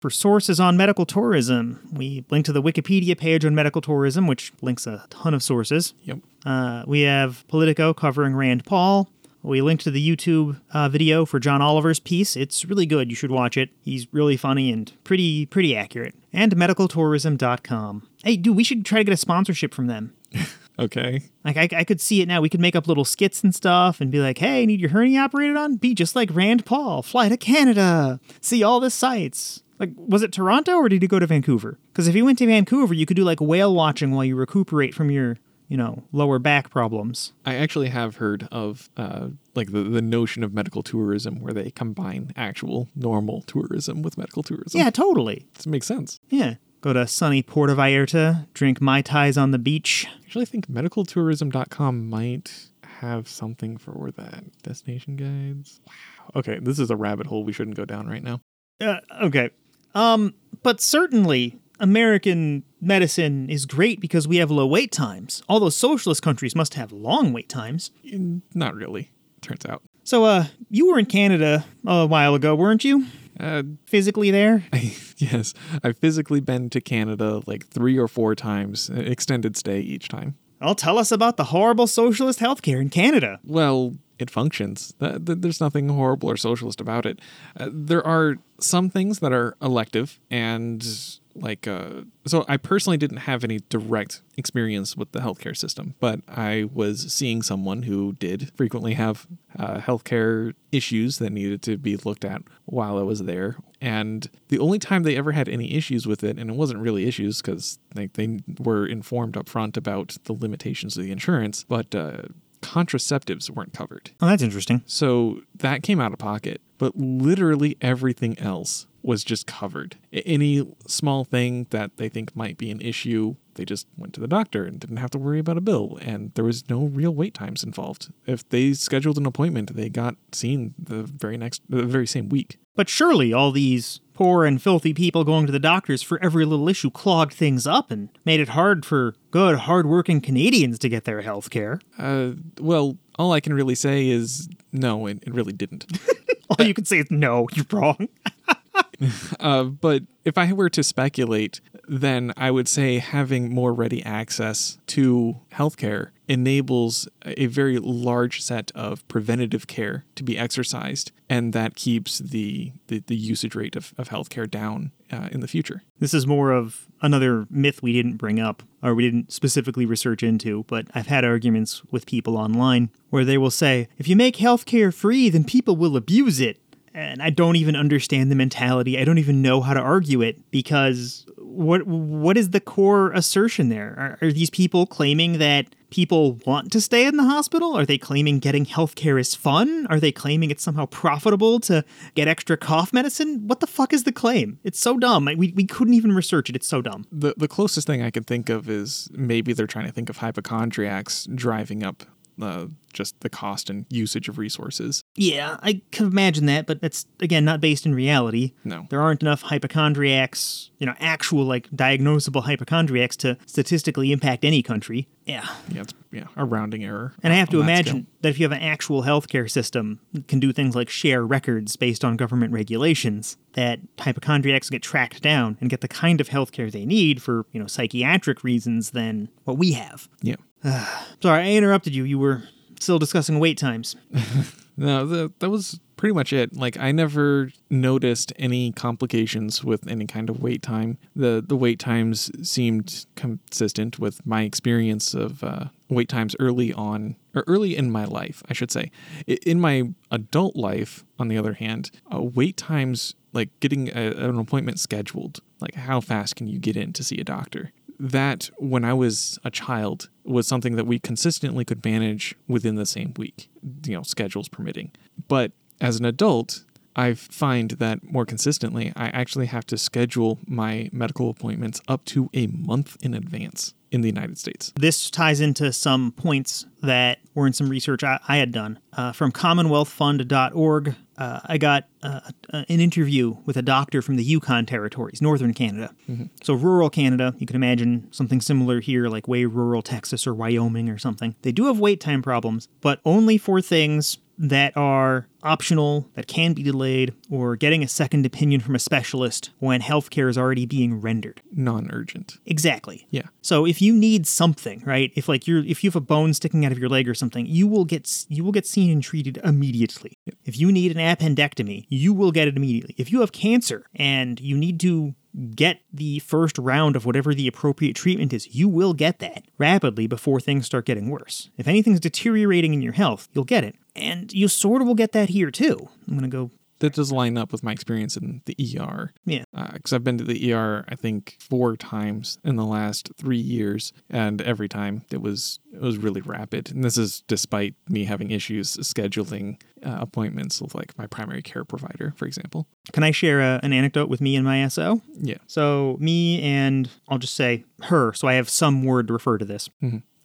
Speaker 2: For sources on medical tourism, we link to the Wikipedia page on medical tourism, which links a ton of sources.
Speaker 1: Yep.
Speaker 2: Uh, we have Politico covering Rand Paul. We linked to the YouTube uh, video for John Oliver's piece. It's really good. You should watch it. He's really funny and pretty pretty accurate. And medicaltourism.com. Hey, dude, we should try to get a sponsorship from them.
Speaker 1: Okay.
Speaker 2: Like I, I could see it now. We could make up little skits and stuff and be like, "Hey, need your hernia operated on? Be just like Rand Paul. Fly to Canada. See all the sights." Like, was it Toronto or did he go to Vancouver? Because if you went to Vancouver, you could do like whale watching while you recuperate from your, you know, lower back problems.
Speaker 1: I actually have heard of uh, like the, the notion of medical tourism where they combine actual normal tourism with medical tourism.
Speaker 2: Yeah, totally.
Speaker 1: This makes sense.
Speaker 2: Yeah. Go to sunny Puerto Vallarta, drink Mai Tais on the beach.
Speaker 1: Actually, I think medicaltourism.com might have something for that. Destination guides. Wow. Okay, this is a rabbit hole we shouldn't go down right now.
Speaker 2: Uh, okay. Um, but certainly American medicine is great because we have low wait times. All those socialist countries must have long wait times.
Speaker 1: Mm, Not really, turns out.
Speaker 2: So, uh, you were in Canada a while ago, weren't you?
Speaker 1: Uh,
Speaker 2: Physically there?
Speaker 1: yes, I've physically been to Canada like three or four times, extended stay each time.
Speaker 2: Well, tell us about the horrible socialist healthcare in Canada.
Speaker 1: Well, it functions. Th- th- There's nothing horrible or socialist about it. Uh, there are some things that are elective and like uh so I personally didn't have any direct experience with the healthcare system, but I was seeing someone who did frequently have uh, healthcare issues that needed to be looked at while I was there. And the only time they ever had any issues with it, and it wasn't really issues because like they were informed up front about the limitations of the insurance, but uh, contraceptives weren't covered.
Speaker 2: Oh, that's interesting.
Speaker 1: So that came out of pocket, but literally everything else was just covered. Any small thing that they think might be an issue, they just went to the doctor and didn't have to worry about a bill. And there was no real wait times involved. If they scheduled an appointment, they got seen the very next, the very same week.
Speaker 2: But surely all these poor and filthy people going to the doctors for every little issue clogged things up and made it hard for good, hard-working Canadians to get their health care.
Speaker 1: Uh, well, all I can really say is no, it, it really didn't.
Speaker 2: All you can say is no, you're wrong.
Speaker 1: Uh, but if I were to speculate, then I would say having more ready access to healthcare enables a very large set of preventative care to be exercised, and that keeps the, the, the usage rate of, of healthcare down uh, in the future.
Speaker 2: This is more of another myth we didn't bring up or we didn't specifically research into, but I've had arguments with people online where they will say, if you make healthcare free, then people will abuse it. And I don't even understand the mentality. I don't even know how to argue it because what what is the core assertion there? Are, are these people claiming that people want to stay in the hospital? Are they claiming getting healthcare is fun? Are they claiming it's somehow profitable to get extra cough medicine? What the fuck is the claim? It's so dumb. We, we couldn't even research it. It's so dumb.
Speaker 1: The, the closest thing I can think of is maybe they're trying to think of hypochondriacs driving up uh, just the cost and usage of resources.
Speaker 2: Yeah, I can imagine that, but that's again not based in reality.
Speaker 1: No.
Speaker 2: There aren't enough hypochondriacs, you know, actual like diagnosable hypochondriacs to statistically impact any country. Yeah.
Speaker 1: Yeah, it's yeah, a rounding error.
Speaker 2: And I have to
Speaker 1: that
Speaker 2: imagine
Speaker 1: scale.
Speaker 2: that if you have an actual healthcare system that can do things like share records based on government regulations, that hypochondriacs get tracked down and get the kind of healthcare they need for, you know, psychiatric reasons than what we have.
Speaker 1: Yeah.
Speaker 2: Sorry, I interrupted you. You were still discussing wait times.
Speaker 1: No, the, that was pretty much it. Like I never noticed any complications with any kind of wait time. The the wait times seemed consistent with my experience of uh, wait times early on or early in my life, I should say. In my adult life, on the other hand, uh, wait times like getting a, an appointment scheduled, like how fast can you get in to see a doctor? That when I was a child was something that we consistently could manage within the same week, you know, schedules permitting. But as an adult, I find that more consistently, I actually have to schedule my medical appointments up to a month in advance in the United States.
Speaker 2: This ties into some points that were in some research I, I had done. Uh, from commonwealthfund.org, uh, I got uh, an interview with a doctor from the Yukon territories, northern Canada. So, rural Canada, you can imagine something similar here, like way rural Texas or Wyoming or something. They do have wait time problems, but only for things that are optional, that can be delayed, or getting a second opinion from a specialist when healthcare is already being rendered.
Speaker 1: Non urgent.
Speaker 2: Exactly.
Speaker 1: Yeah.
Speaker 2: So if you need something, right? If like you're if you have a bone sticking out of your leg or something, you will get you will get seen and treated immediately. If you need an appendectomy, you will get it immediately. If you have cancer and you need to get the first round of whatever the appropriate treatment is, you will get that rapidly before things start getting worse. If anything's deteriorating in your health, you'll get it. And you sort of will get that here too. I'm going to go
Speaker 1: That does line up with my experience in the ER.
Speaker 2: Yeah.
Speaker 1: Because I've been to the ER, I think, four times in the last three years, and every time it was it was really rapid. And this is despite me having issues scheduling uh, appointments with like my primary care provider, for example.
Speaker 2: Can I share a, an anecdote with me and my SO?
Speaker 1: Yeah.
Speaker 2: So, me and I'll just say her, so I have some word to refer to this.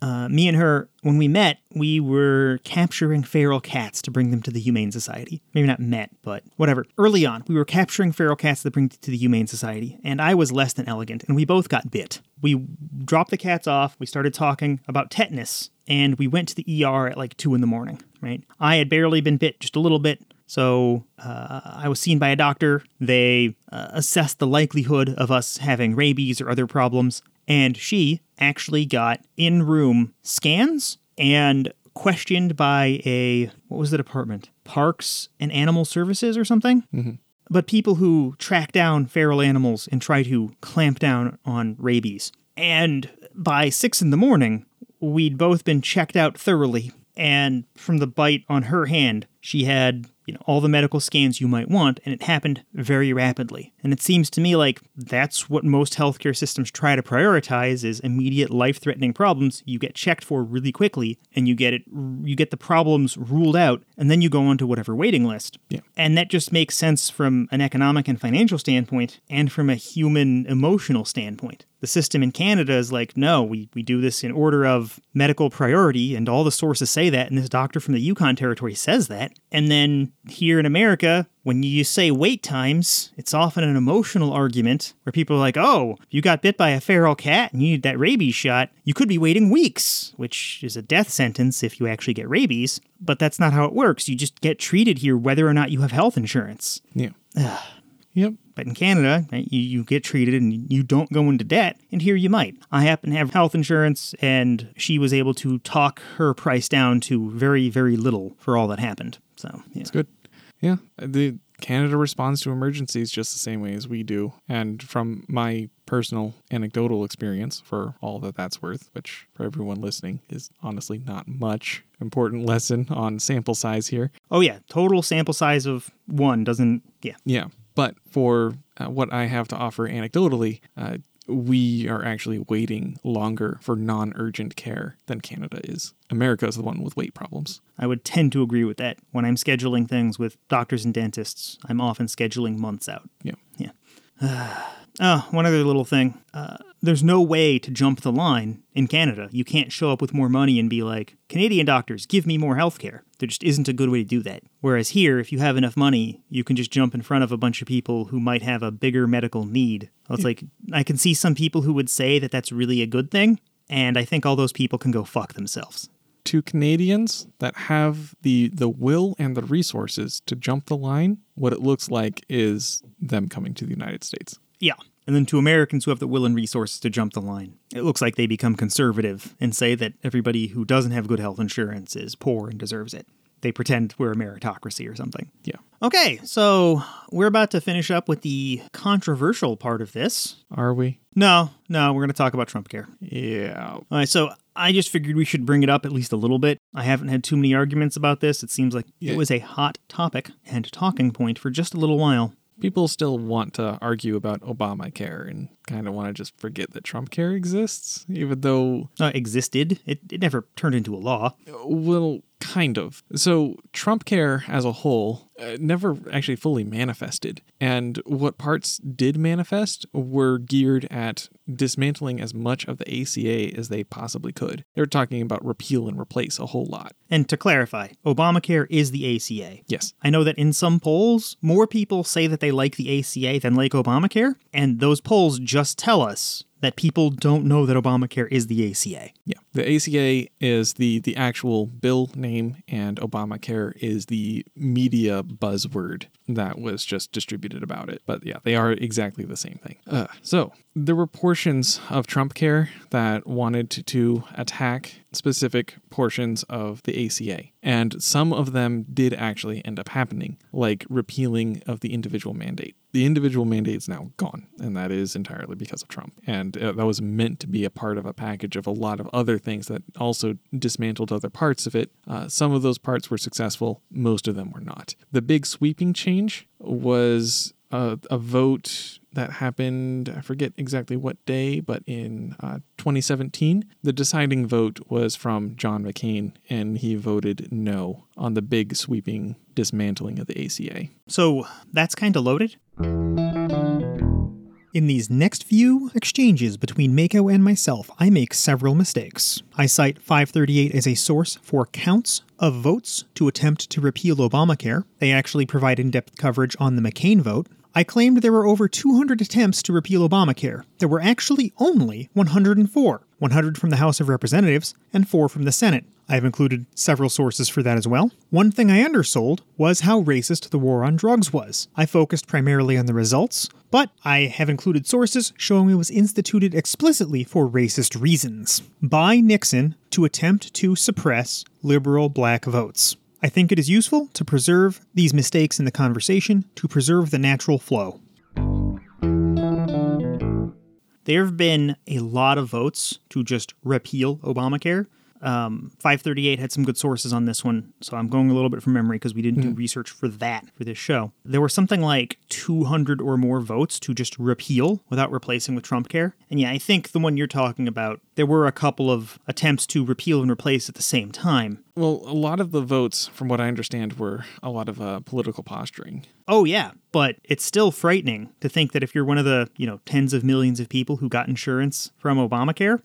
Speaker 2: Uh, me and her, when we met, we were capturing feral cats to bring them to the Humane Society. Maybe not met, but whatever. Early on, we were capturing feral cats to bring to the Humane Society, and I was less than elegant, and we both got bit. We dropped the cats off, we started talking about tetanus, and we went to the ER at like 2 in the morning, right? I had barely been bit, just a little bit, so uh, I was seen by a doctor. They uh, assessed the likelihood of us having rabies or other problems, and she actually got in room scans and questioned by a what was the department? Parks and Animal Services or something. Mm-hmm. But people who track down feral animals and try to clamp down on rabies. And by six in the morning, we'd both been checked out thoroughly. And from the bite on her hand, she had you know all the medical scans you might want, and it happened very rapidly. And it seems to me like that's what most healthcare systems try to prioritize is immediate life-threatening problems. You get checked for really quickly, and you get it you get the problems ruled out, and then you go onto whatever waiting list.
Speaker 1: Yeah.
Speaker 2: And that just makes sense from an economic and financial standpoint, and from a human emotional standpoint. The system in Canada is like, no, we, we do this in order of medical priority, and all the sources say that, and this doctor from the Yukon Territory says that. And then here in America, when you say wait times, it's often an emotional argument where people are like, oh, you got bit by a feral cat and you need that rabies shot, you could be waiting weeks, which is a death sentence if you actually get rabies. But that's not how it works. You just get treated here whether or not you have health insurance.
Speaker 1: Yeah. Yep.
Speaker 2: But in Canada, you, you get treated and you don't go into debt, and here you might. I happen to have health insurance, and she was able to talk her price down to very, very little for all that happened. So, yeah.
Speaker 1: It's good. Yeah. The Canada responds to emergencies just the same way as we do. And from my personal anecdotal experience, for all that that's worth, which for everyone listening is honestly not much important lesson on sample size here.
Speaker 2: Oh, yeah. Total sample size of one doesn't, yeah.
Speaker 1: Yeah. But for uh, what I have to offer anecdotally, uh, we are actually waiting longer for non urgent care than Canada is. America is the one with wait problems.
Speaker 2: I would tend to agree with that. When I'm scheduling things with doctors and dentists, I'm often scheduling months out.
Speaker 1: Yeah.
Speaker 2: Yeah. oh, one other little thing. Uh, there's no way to jump the line in Canada. You can't show up with more money and be like, Canadian doctors, give me more health care. There just isn't a good way to do that. Whereas here, if you have enough money, you can just jump in front of a bunch of people who might have a bigger medical need. It's like, I can see some people who would say that that's really a good thing, and I think all those people can go fuck themselves.
Speaker 1: To Canadians that have the the will and the resources to jump the line, what it looks like is them coming to the United States.
Speaker 2: Yeah. And then to Americans who have the will and resources to jump the line, it looks like they become conservative and say that everybody who doesn't have good health insurance is poor and deserves it. They pretend we're a meritocracy or something.
Speaker 1: Yeah.
Speaker 2: Okay, so we're about to finish up with the controversial part of this.
Speaker 1: Are we?
Speaker 2: No, no, we're going to talk about Trump care.
Speaker 1: Yeah.
Speaker 2: All right, so I just figured we should bring it up at least a little bit. I haven't had too many arguments about this. It seems like
Speaker 1: Yeah.
Speaker 2: it was a hot topic and talking point for just a little while.
Speaker 1: People still want to argue about Obamacare and kind of want to just forget that Trump care exists, even though
Speaker 2: Uh, existed. It, it never turned into a law.
Speaker 1: Well, kind of. So, Trump care as a whole uh, never actually fully manifested. And what parts did manifest were geared at dismantling as much of the ACA as they possibly could. They were talking about repeal and replace a whole lot.
Speaker 2: And to clarify, Obamacare is the ACA.
Speaker 1: Yes.
Speaker 2: I know that in some polls, more people say that they like the ACA than like Obamacare, and those polls just tell us that people don't know that Obamacare is the ACA.
Speaker 1: Yeah. The ACA is the the actual bill name and Obamacare is the media buzzword that was just distributed about it. But yeah, they are exactly the same thing. Uh, so there were portions of Trump care that wanted to, to attack specific portions of the ACA. And some of them did actually end up happening, like repealing of the individual mandate. The individual mandate is now gone, and that is entirely because of Trump. And uh, that was meant to be a part of a package of a lot of other things that also dismantled other parts of it. Uh, some of those parts were successful, most of them were not. The big sweeping change was a, a vote that happened, I forget exactly what day, but in uh, 2017. The deciding vote was from John McCain, and he voted no on the big sweeping dismantling of the ACA.
Speaker 2: So that's kind of loaded. In these next few exchanges between Mako and myself, I make several mistakes. I cite 538 as a source for counts of votes to attempt to repeal Obamacare. They actually provide in depth coverage on the McCain vote. I claimed there were over 200 attempts to repeal Obamacare. There were actually only 104 100 from the House of Representatives and 4 from the Senate. I have included several sources for that as well. One thing I undersold was how racist the war on drugs was. I focused primarily on the results, but I have included sources showing it was instituted explicitly for racist reasons by Nixon to attempt to suppress liberal black votes. I think it is useful to preserve these mistakes in the conversation to preserve the natural flow. There have been a lot of votes to just repeal Obamacare. Um, 538 had some good sources on this one, so I'm going a little bit from memory because we didn't do research for that for this show. There were something like 200 or more votes to just repeal without replacing with Trump Care. And yeah, I think the one you're talking about, there were a couple of attempts to repeal and replace at the same time.
Speaker 1: Well, a lot of the votes, from what I understand, were a lot of uh, political posturing.
Speaker 2: Oh yeah, but it's still frightening to think that if you're one of the, you know, tens of millions of people who got insurance from Obamacare,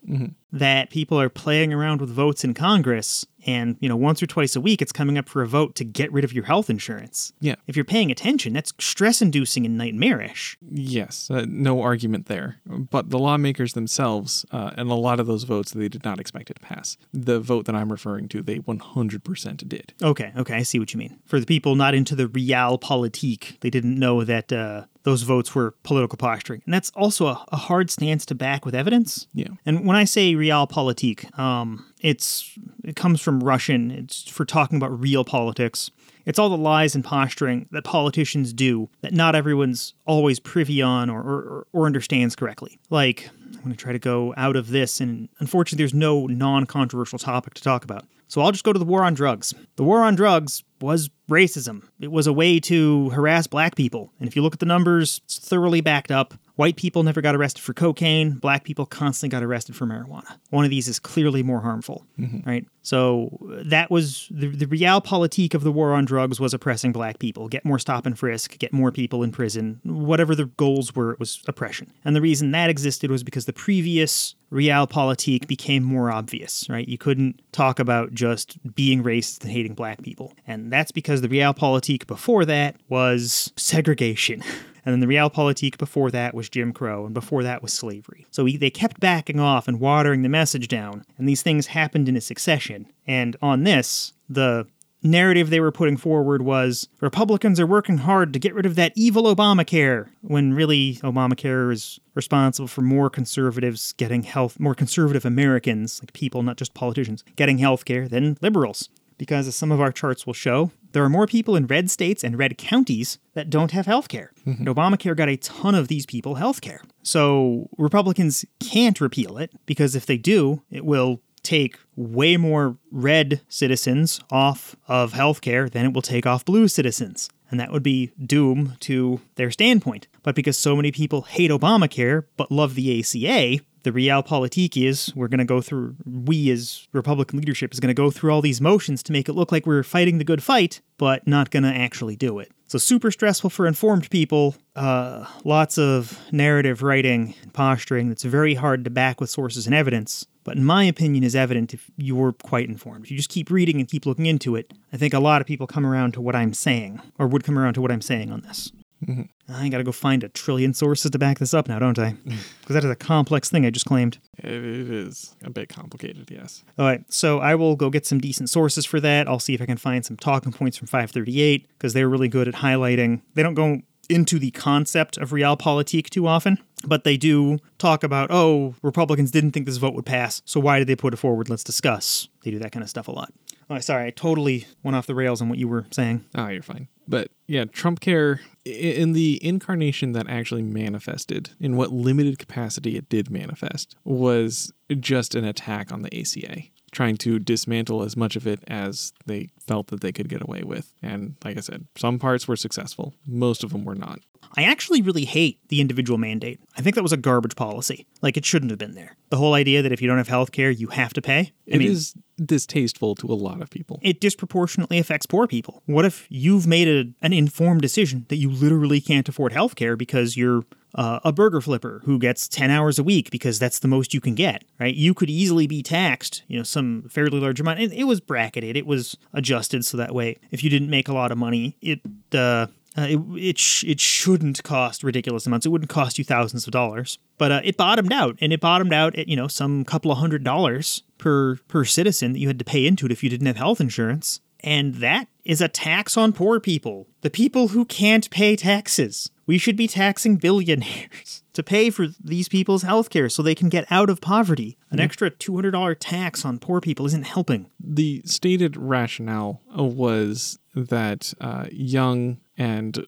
Speaker 2: that people are playing around with votes in Congress and, you know, once or twice a week it's coming up for a vote to get rid of your health insurance.
Speaker 1: Yeah.
Speaker 2: If you're paying attention, that's stress inducing and nightmarish.
Speaker 1: Yes, uh, no argument there. But the lawmakers themselves, uh, and a lot of those votes, they did not expect it to pass. The vote that I'm referring to, they 100% did.
Speaker 2: Okay, okay, I see what you mean. For the people not into the real realpolitik, they didn't know that uh, those votes were political posturing. And that's also a, a hard stance to back with evidence.
Speaker 1: Yeah.
Speaker 2: And when I say realpolitik, um, it's it comes from Russian. It's for talking about real politics. It's all the lies and posturing that politicians do that not everyone's always privy on or, or, or understands correctly. Like, I'm going to try to go out of this, and unfortunately, there's no non controversial topic to talk about. So I'll just go to the war on drugs. The war on drugs was racism. It was a way to harass black people. And if you look at the numbers, it's thoroughly backed up. White people never got arrested for cocaine. Black people constantly got arrested for marijuana. One of these is clearly more harmful, mm-hmm. right? So uh, that was the, the realpolitik of the war on drugs was oppressing black people. Get more stop and frisk, get more people in prison. Whatever the goals were, it was oppression. And the reason that existed was because the previous realpolitik became more obvious, right? You couldn't talk about just being racist and hating black people. And that's because the realpolitik before that was segregation. And then the realpolitik before that was Jim Crow, and before that was slavery. So we, they kept backing off and watering the message down, and these things happened in a succession. And on this, the narrative they were putting forward was Republicans are working hard to get rid of that evil Obamacare, when really Obamacare is responsible for more conservatives getting health, more conservative Americans, like people, not just politicians, getting health care than liberals. Because as some of our charts will show, there are more people in red states and red counties that don't have health care. And mm-hmm. Obamacare got a ton of these people health care. So Republicans can't repeal it because if they do, it will take way more red citizens off of health care than it will take off blue citizens. And that would be doom to their standpoint. But because so many people hate Obamacare but love the ACA, the realpolitik is we're going to go through, we as Republican leadership is going to go through all these motions to make it look like we're fighting the good fight, but not going to actually do it. So, super stressful for informed people. Uh, lots of narrative writing and posturing that's very hard to back with sources and evidence. But in my opinion, is evident if you're quite informed. You just keep reading and keep looking into it, I think a lot of people come around to what I'm saying, or would come around to what I'm saying on this. Mm-hmm. I gotta go find a trillion sources to back this up now, don't I? Because that is a complex thing I just claimed.
Speaker 1: It, it is a bit complicated, yes.
Speaker 2: All right, so I will go get some decent sources for that. I'll see if I can find some talking points from 538 because they're really good at highlighting. They don't go into the concept of realpolitik too often, But they do talk about, oh, Republicans didn't think this vote would pass, so why did they put it forward? Let's discuss. They do that kind of stuff a lot. Oh, sorry, I totally went off the rails on what you were saying.
Speaker 1: Oh, you're fine. But yeah, Trump Care, in the incarnation that actually manifested, in what limited capacity it did manifest, was just an attack on the ACA, trying to dismantle as much of it as they felt that they could get away with. And like I said, some parts were successful, most of them were not.
Speaker 2: I actually really hate the individual mandate. I think that was a garbage policy. Like, it shouldn't have been there. The whole idea that if you don't have health care, you have to pay.
Speaker 1: It is distasteful to a lot of people.
Speaker 2: it disproportionately affects poor people. What if you've made a, an informed decision that you literally can't afford health care because you're uh, a burger flipper who gets 10 hours a week because that's the most you can get, right? You could easily be taxed, you know, some fairly large amount. It, it was bracketed, it was adjusted so that way if you didn't make a lot of money, it uh, uh, it it, sh- it shouldn't cost ridiculous amounts. It wouldn't cost you thousands of dollars, but uh, it bottomed out, and it bottomed out at you know some couple of hundred dollars per per citizen that you had to pay into it if you didn't have health insurance, and that is a tax on poor people, the people who can't pay taxes. We should be taxing billionaires to pay for these people's health care so they can get out of poverty. An extra $200 tax on poor people isn't helping.
Speaker 1: the stated rationale was that uh, young and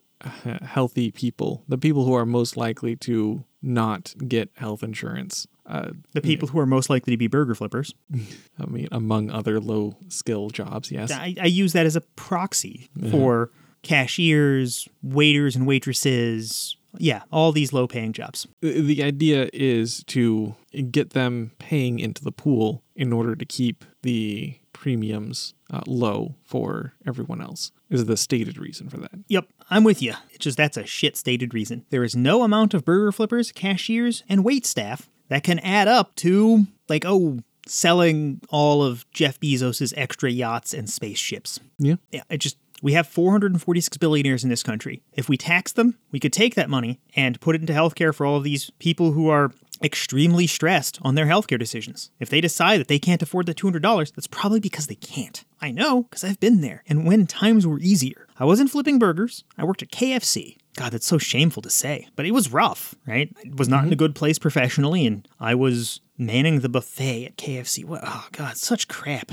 Speaker 1: healthy people, the people who are most likely to not get health insurance, uh,
Speaker 2: The people who are most likely to be burger flippers.
Speaker 1: I mean, among other low skill jobs, yes.
Speaker 2: I, I use that as a proxy for cashiers, waiters and waitresses. Yeah, all these low paying jobs.
Speaker 1: The idea is to get them paying into the pool in order to keep the premiums uh, low for everyone else, is the stated reason for that.
Speaker 2: Yep, I'm with you. It's just that's a shit stated reason. There is no amount of burger flippers, cashiers, and wait staff that can add up to, like, oh, selling all of Jeff Bezos's extra yachts and spaceships.
Speaker 1: Yeah.
Speaker 2: Yeah, it just we have 446 billionaires in this country. If we tax them, we could take that money and put it into healthcare for all of these people who are extremely stressed on their healthcare decisions. If they decide that they can't afford the $200, that's probably because they can't. I know because I've been there. And when times were easier, I wasn't flipping burgers. I worked at KFC. God, that's so shameful to say, but it was rough, right? I was not in mm-hmm. a good place professionally, and I was manning the buffet at KFC. What? Oh God, such crap.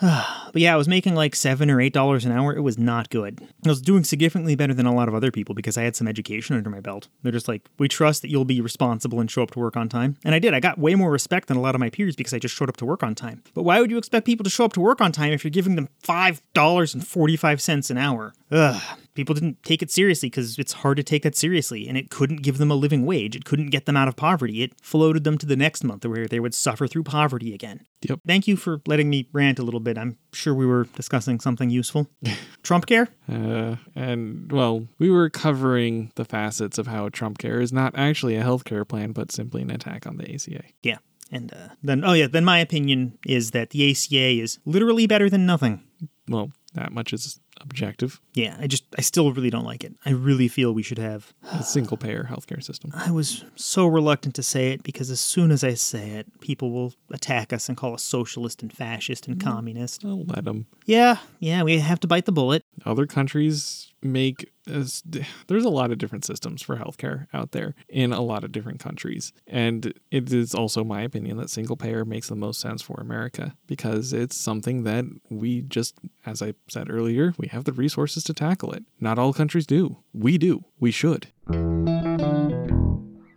Speaker 2: But yeah, I was making like seven or eight dollars an hour. It was not good. I was doing significantly better than a lot of other people because I had some education under my belt. They're just like, we trust that you'll be responsible and show up to work on time. And I did. I got way more respect than a lot of my peers because I just showed up to work on time. But why would you expect people to show up to work on time if you're giving them five dollars and forty-five cents an hour? Ugh. People didn't take it seriously because it's hard to take that seriously, and it couldn't give them a living wage. It couldn't get them out of poverty. It floated them to the next month where they would suffer through poverty again.
Speaker 1: Yep.
Speaker 2: Thank you for letting me rant a little bit. I'm sure we were discussing something useful. Trump care?
Speaker 1: Uh, and well, we were covering the facets of how Trump Care is not actually a healthcare plan, but simply an attack on the ACA.
Speaker 2: Yeah. And uh, then, oh yeah, then my opinion is that the ACA is literally better than nothing.
Speaker 1: Well, that much is objective.
Speaker 2: Yeah, I just, I still really don't like it. I really feel we should have.
Speaker 1: A single payer healthcare system.
Speaker 2: I was so reluctant to say it because as soon as I say it, people will attack us and call us socialist and fascist and mm-hmm. communist.
Speaker 1: I'll let them.
Speaker 2: Yeah, yeah, we have to bite the bullet.
Speaker 1: Other countries make there's a lot of different systems for healthcare out there in a lot of different countries. And it is also my opinion that single payer makes the most sense for america because it's something that we just as i said earlier we have the resources to tackle it. Not all countries do. We do. We should.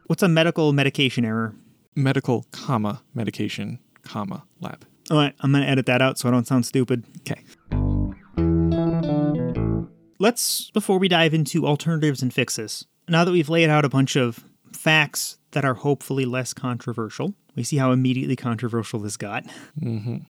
Speaker 2: What's a medical medication error?
Speaker 1: medical comma medication comma lab.
Speaker 2: All right, I'm going to edit that out so I don't sound stupid.
Speaker 1: okay
Speaker 2: Let's, before we dive into alternatives and fixes, now that we've laid out a bunch of facts that are hopefully less controversial, we see how immediately controversial this got.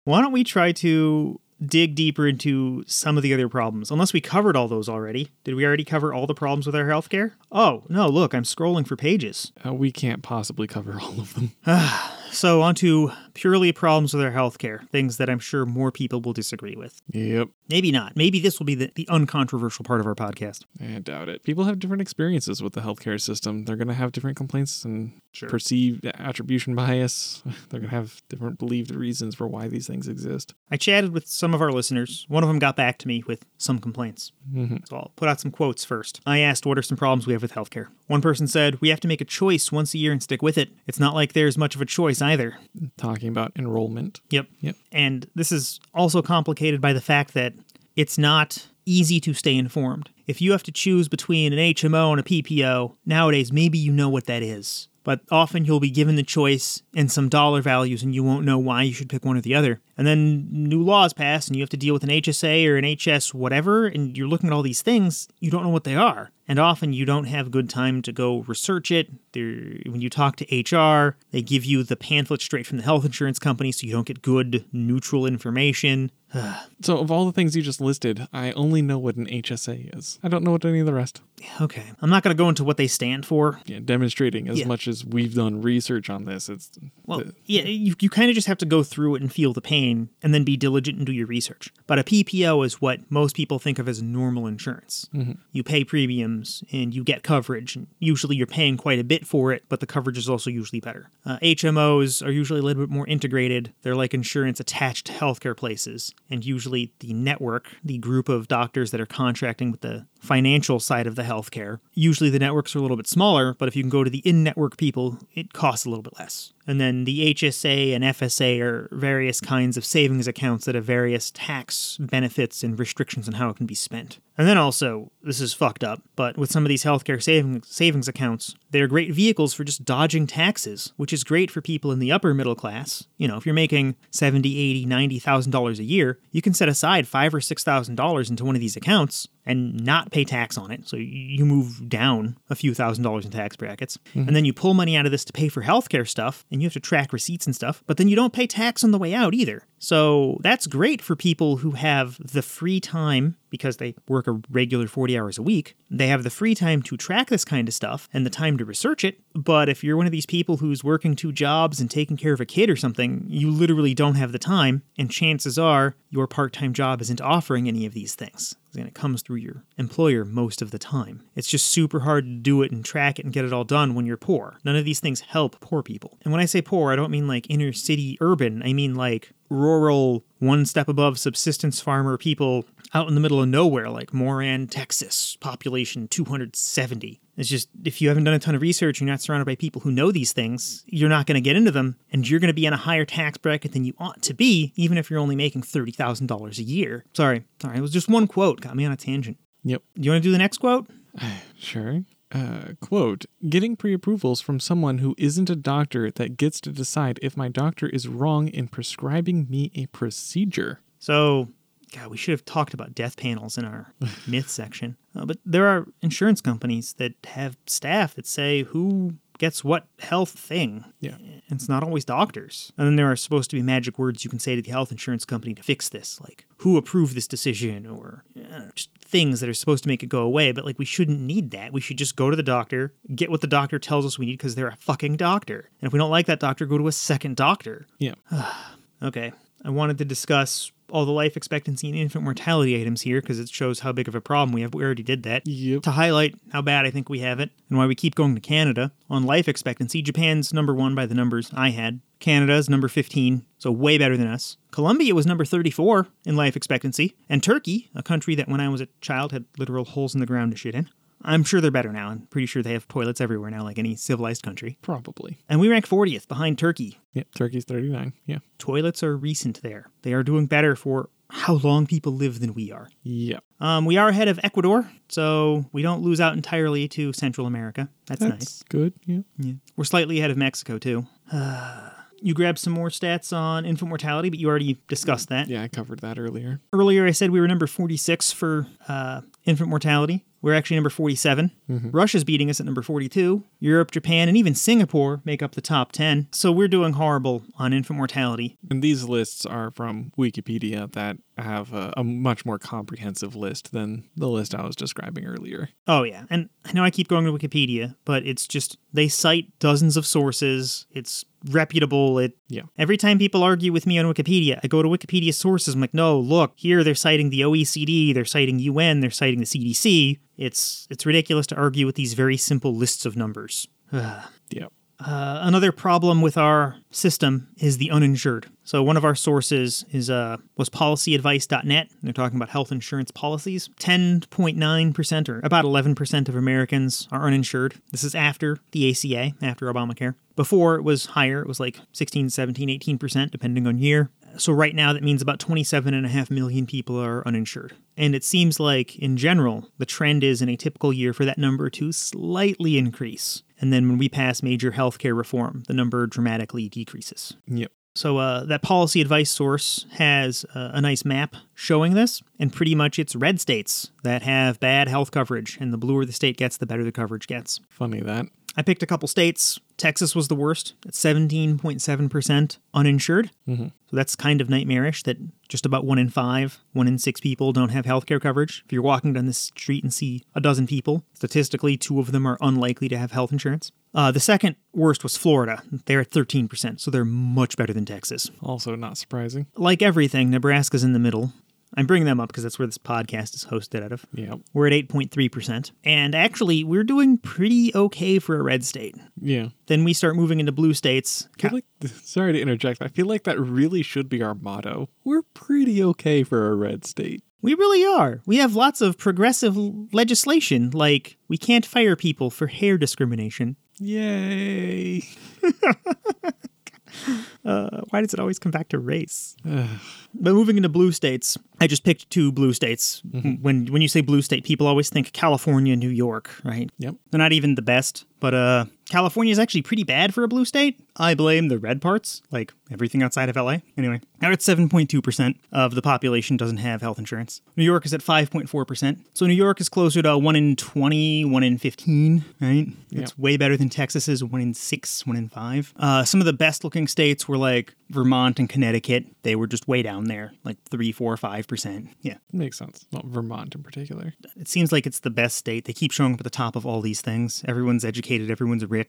Speaker 2: Why don't we try to dig deeper into some of the other problems? Unless we covered all those already. Did we already cover all the problems with our healthcare? Oh, no, look, I'm scrolling for pages.
Speaker 1: uh, we can't possibly cover all of them
Speaker 2: So, on to purely problems with our healthcare, things that I'm sure more people will disagree with.
Speaker 1: yep
Speaker 2: Maybe not. Maybe this will be the, the uncontroversial part of our podcast.
Speaker 1: I doubt it. People have different experiences with the healthcare system. They're going to have different complaints and
Speaker 2: Sure.
Speaker 1: perceived attribution bias. They're going to have different believed reasons for why these things exist.
Speaker 2: I chatted with some of our listeners. One of them got back to me with some complaints. Mm-hmm. So I'll put out some quotes first. I asked, What are some problems we have with healthcare? One person said, We have to make a choice once a year and stick with it. It's not like there's much of a choice either.
Speaker 1: Talking about enrollment.
Speaker 2: Yep.
Speaker 1: Yep.
Speaker 2: And this is also complicated by the fact that it's not easy to stay informed. If you have to choose between an HMO and a PPO, nowadays maybe you know what that is. But often you'll be given the choice and some dollar values and you won't know why you should pick one or the other. And then new laws pass and you have to deal with an HSA or an HS whatever and you're looking at all these things, you don't know what they are. And often you don't have good time to go research it. They're, when you talk to HR, they give you the pamphlet straight from the health insurance company so you don't get good, neutral information.
Speaker 1: So, of all the things you just listed, I only know what an HSA is. I don't know what any of the rest.
Speaker 2: Okay. I'm not going to go into what they stand for.
Speaker 1: Yeah, demonstrating as
Speaker 2: Yeah.
Speaker 1: much as we've done research on this, it's
Speaker 2: Well,
Speaker 1: the-
Speaker 2: yeah, you, you kind of just have to go through it and feel the pain and then be diligent and do your research. But a PPO is what most people think of as normal insurance. You pay premiums and you get coverage. And usually you're paying quite a bit for it, but the coverage is also usually better. Uh, HMOs are usually a little bit more integrated. They're like insurance attached to healthcare places. And usually the network, the group of doctors that are contracting with the financial side of the healthcare, usually the networks are a little bit smaller, but if you can go to the in network people, it costs a little bit less. And then the HSA and FSA are various kinds of savings accounts that have various tax benefits and restrictions on how it can be spent. And then also, this is fucked up, but with some of these healthcare savings savings accounts, they're great vehicles for just dodging taxes, which is great for people in the upper middle class. You know, if you're making seventy, eighty, ninety thousand dollars a year, you can set aside five or six thousand dollars into one of these accounts and not pay tax on it. So you move down a few thousand dollars in tax brackets. Mm-hmm. And then you pull money out of this to pay for healthcare stuff and you have to track receipts and stuff, but then you don't pay tax on the way out either. So that's great for people who have the free time because they work a regular 40 hours a week. They have the free time to track this kind of stuff and the time to research it. But if you're one of these people who's working two jobs and taking care of a kid or something, you literally don't have the time. And chances are your part time job isn't offering any of these things. And it comes through your employer most of the time. It's just super hard to do it and track it and get it all done when you're poor. None of these things help poor people. And when I say poor, I don't mean like inner city urban. I mean like rural, one step above subsistence farmer people out in the middle of nowhere, like Moran, Texas, population 270. It's just, if you haven't done a ton of research, you're not surrounded by people who know these things, you're not going to get into them, and you're going to be in a higher tax bracket than you ought to be, even if you're only making $30,000 a year. Sorry, sorry, it was just one quote, got me on a tangent.
Speaker 1: Yep.
Speaker 2: Do you want to do the next quote?
Speaker 1: Sure. Uh, quote, getting pre approvals from someone who isn't a doctor that gets to decide if my doctor is wrong in prescribing me a procedure.
Speaker 2: So, God, we should have talked about death panels in our myth section. Uh, but there are insurance companies that have staff that say who gets what health thing.
Speaker 1: Yeah.
Speaker 2: It's not always doctors. And then there are supposed to be magic words you can say to the health insurance company to fix this, like who approved this decision or know, just things that are supposed to make it go away. But like we shouldn't need that. We should just go to the doctor, get what the doctor tells us we need because they're a fucking doctor. And if we don't like that doctor, go to a second doctor.
Speaker 1: Yeah.
Speaker 2: Okay. I wanted to discuss all the life expectancy and infant mortality items here because it shows how big of a problem we have. We already did that.
Speaker 1: Yep.
Speaker 2: To highlight how bad I think we have it and why we keep going to Canada. On life expectancy, Japan's number one by the numbers I had. Canada's number 15, so way better than us. Colombia was number 34 in life expectancy. And Turkey, a country that when I was a child had literal holes in the ground to shit in. I'm sure they're better now. I'm pretty sure they have toilets everywhere now, like any civilized country.
Speaker 1: Probably.
Speaker 2: And we rank 40th behind Turkey,
Speaker 1: Yep, Turkey's 39. Yeah.
Speaker 2: toilets are recent there. They are doing better for how long people live than we are.
Speaker 1: Yeah.
Speaker 2: Um, we are ahead of Ecuador, so we don't lose out entirely to Central America. That's,
Speaker 1: That's
Speaker 2: nice.
Speaker 1: good. Yeah.
Speaker 2: Yeah. We're slightly ahead of Mexico, too. you grabbed some more stats on infant mortality, but you already discussed that.
Speaker 1: Yeah. I covered that earlier.
Speaker 2: Earlier, I said we were number 46 for uh, infant mortality. We're actually number 47. Mm-hmm. Russia's beating us at number 42. Europe, Japan, and even Singapore make up the top 10. So we're doing horrible on infant mortality.
Speaker 1: And these lists are from Wikipedia that have a, a much more comprehensive list than the list I was describing earlier.
Speaker 2: Oh, yeah. And I know I keep going to Wikipedia, but it's just, they cite dozens of sources. It's reputable. It
Speaker 1: Yeah.
Speaker 2: Every time people argue with me on Wikipedia, I go to Wikipedia sources. I'm like, no, look, here they're citing the OECD, they're citing UN, they're citing the CDC. It's it's ridiculous to argue with these very simple lists of numbers.
Speaker 1: Yeah.
Speaker 2: Uh, another problem with our system is the uninsured. So one of our sources is uh, was policyadvice.net. They're talking about health insurance policies. 10.9% or about 11% of Americans are uninsured. This is after the ACA, after Obamacare. Before it was higher, it was like 16, 17, 18% depending on year. So right now that means about 27.5 million people are uninsured. And it seems like in general the trend is in a typical year for that number to slightly increase. And then when we pass major healthcare reform, the number dramatically decreases.
Speaker 1: Yep.
Speaker 2: So uh, that policy advice source has uh, a nice map showing this, and pretty much it's red states that have bad health coverage, and the bluer the state gets, the better the coverage gets.
Speaker 1: Funny that.
Speaker 2: I picked a couple states. Texas was the worst at 17.7% uninsured.
Speaker 1: Mm-hmm.
Speaker 2: So that's kind of nightmarish that just about one in five, one in six people don't have healthcare coverage. If you're walking down the street and see a dozen people, statistically, two of them are unlikely to have health insurance. Uh, the second worst was Florida. They're at 13%, so they're much better than Texas.
Speaker 1: Also not surprising.
Speaker 2: Like everything, Nebraska's in the middle. I'm bringing them up because that's where this podcast is hosted out of.
Speaker 1: Yeah.
Speaker 2: We're at 8.3%. And actually, we're doing pretty okay for a red state.
Speaker 1: Yeah.
Speaker 2: Then we start moving into blue states.
Speaker 1: Like, sorry to interject. I feel like that really should be our motto. We're pretty okay for a red state.
Speaker 2: We really are. We have lots of progressive legislation, like we can't fire people for hair discrimination.
Speaker 1: Yay.
Speaker 2: Uh, why does it always come back to race? but moving into blue states, I just picked two blue states. When when you say blue state, people always think California, New York, right?
Speaker 1: Yep.
Speaker 2: They're not even the best, but uh, California is actually pretty bad for a blue state. I blame the red parts, like everything outside of LA. Anyway, now it's 7.2% of the population doesn't have health insurance. New York is at 5.4%. So New York is closer to 1 in 20, 1 in 15, right? It's way better than Texas's 1 in 6, 1 in 5. Uh, some of the best looking states were like Vermont and Connecticut. They were just way down there, like 3, 4, 5%. Yeah.
Speaker 1: Makes sense. Not Vermont in particular.
Speaker 2: It seems like it's the best state. They keep showing up at the top of all these things. Everyone's educated, everyone's rich.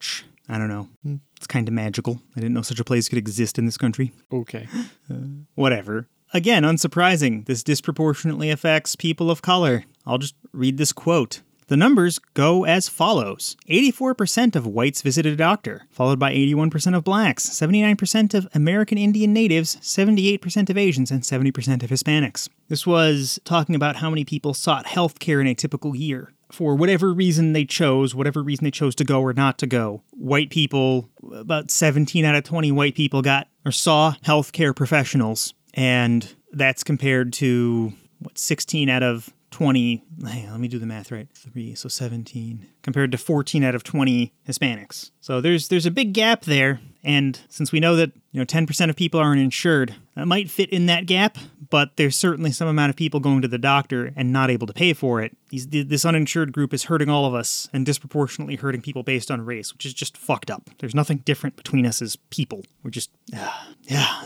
Speaker 2: I don't know. It's kind of magical. I didn't know such a place could exist in this country.
Speaker 1: Okay.
Speaker 2: Uh, Whatever. Again, unsurprising, this disproportionately affects people of color. I'll just read this quote. The numbers go as follows 84% of whites visited a doctor, followed by 81% of blacks, 79% of American Indian natives, 78% of Asians, and 70% of Hispanics. This was talking about how many people sought health care in a typical year. For whatever reason they chose, whatever reason they chose to go or not to go, white people, about 17 out of 20 white people got or saw healthcare professionals, and that's compared to what 16 out of 20 hang on, let me do the math right 3 so 17 compared to 14 out of 20 hispanics. So there's there's a big gap there and since we know that you know 10% of people aren't insured that might fit in that gap but there's certainly some amount of people going to the doctor and not able to pay for it These, this uninsured group is hurting all of us and disproportionately hurting people based on race which is just fucked up there's nothing different between us as people we're just yeah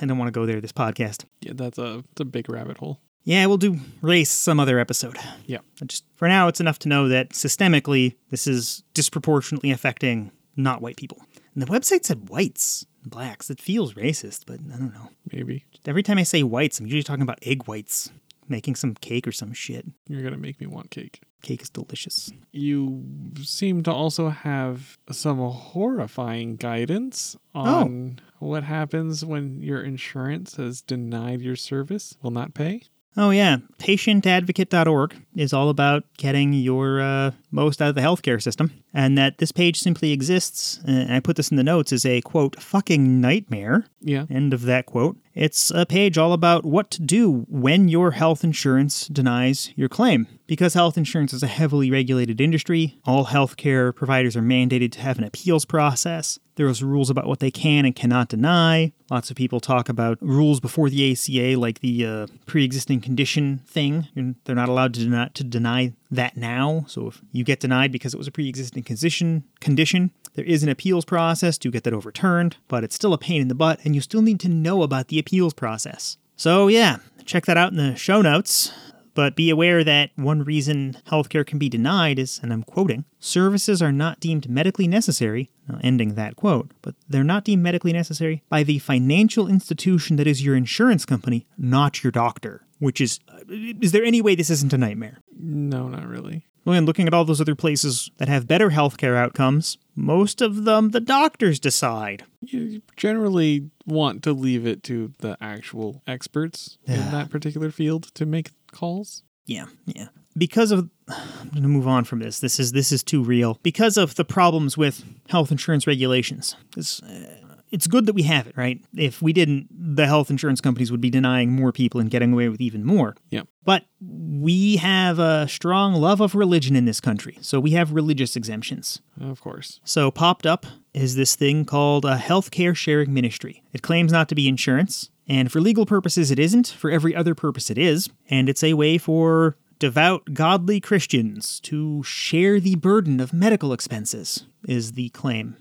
Speaker 2: i don't want to go there this podcast
Speaker 1: Yeah, that's a, it's a big rabbit hole.
Speaker 2: yeah, we'll do race some other episode.
Speaker 1: Yeah.
Speaker 2: But Just for now, it's enough to know that systemically, this is disproportionately affecting not white people. And the website said whites, blacks. It feels racist, but I don't know.
Speaker 1: Maybe.
Speaker 2: Every time I say whites, I'm usually talking about egg whites, making some cake or some shit.
Speaker 1: You're going to make me want cake.
Speaker 2: Cake is delicious.
Speaker 1: You seem to also have some horrifying guidance oh. on what happens when your insurance has denied your service, will not pay.
Speaker 2: Oh, yeah. Patientadvocate.org is all about getting your uh, most out of the healthcare system. And that this page simply exists, and I put this in the notes, as a quote, fucking nightmare.
Speaker 1: Yeah.
Speaker 2: End of that quote. It's a page all about what to do when your health insurance denies your claim. Because health insurance is a heavily regulated industry, all healthcare providers are mandated to have an appeals process. There's rules about what they can and cannot deny. Lots of people talk about rules before the ACA, like the uh, pre-existing condition thing. They're not allowed to deny, to deny that now. So if you get denied because it was a pre-existing condition, condition, there is an appeals process to get that overturned, but it's still a pain in the butt, and you still need to know about the appeals process. So yeah, check that out in the show notes. But be aware that one reason healthcare can be denied is, and I'm quoting, services are not deemed medically necessary, ending that quote, but they're not deemed medically necessary by the financial institution that is your insurance company, not your doctor. Which is, is there any way this isn't a nightmare?
Speaker 1: No, not really.
Speaker 2: And looking at all those other places that have better healthcare outcomes, most of them the doctors decide.
Speaker 1: You generally want to leave it to the actual experts in that particular field to make calls.
Speaker 2: Yeah, yeah. Because of I'm going to move on from this. This is this is too real. Because of the problems with health insurance regulations. This uh, it's good that we have it, right? If we didn't, the health insurance companies would be denying more people and getting away with even more.
Speaker 1: Yeah.
Speaker 2: But we have a strong love of religion in this country. So we have religious exemptions.
Speaker 1: Of course.
Speaker 2: So, popped up is this thing called a healthcare sharing ministry. It claims not to be insurance, and for legal purposes, it isn't. For every other purpose, it is. And it's a way for devout, godly Christians to share the burden of medical expenses, is the claim.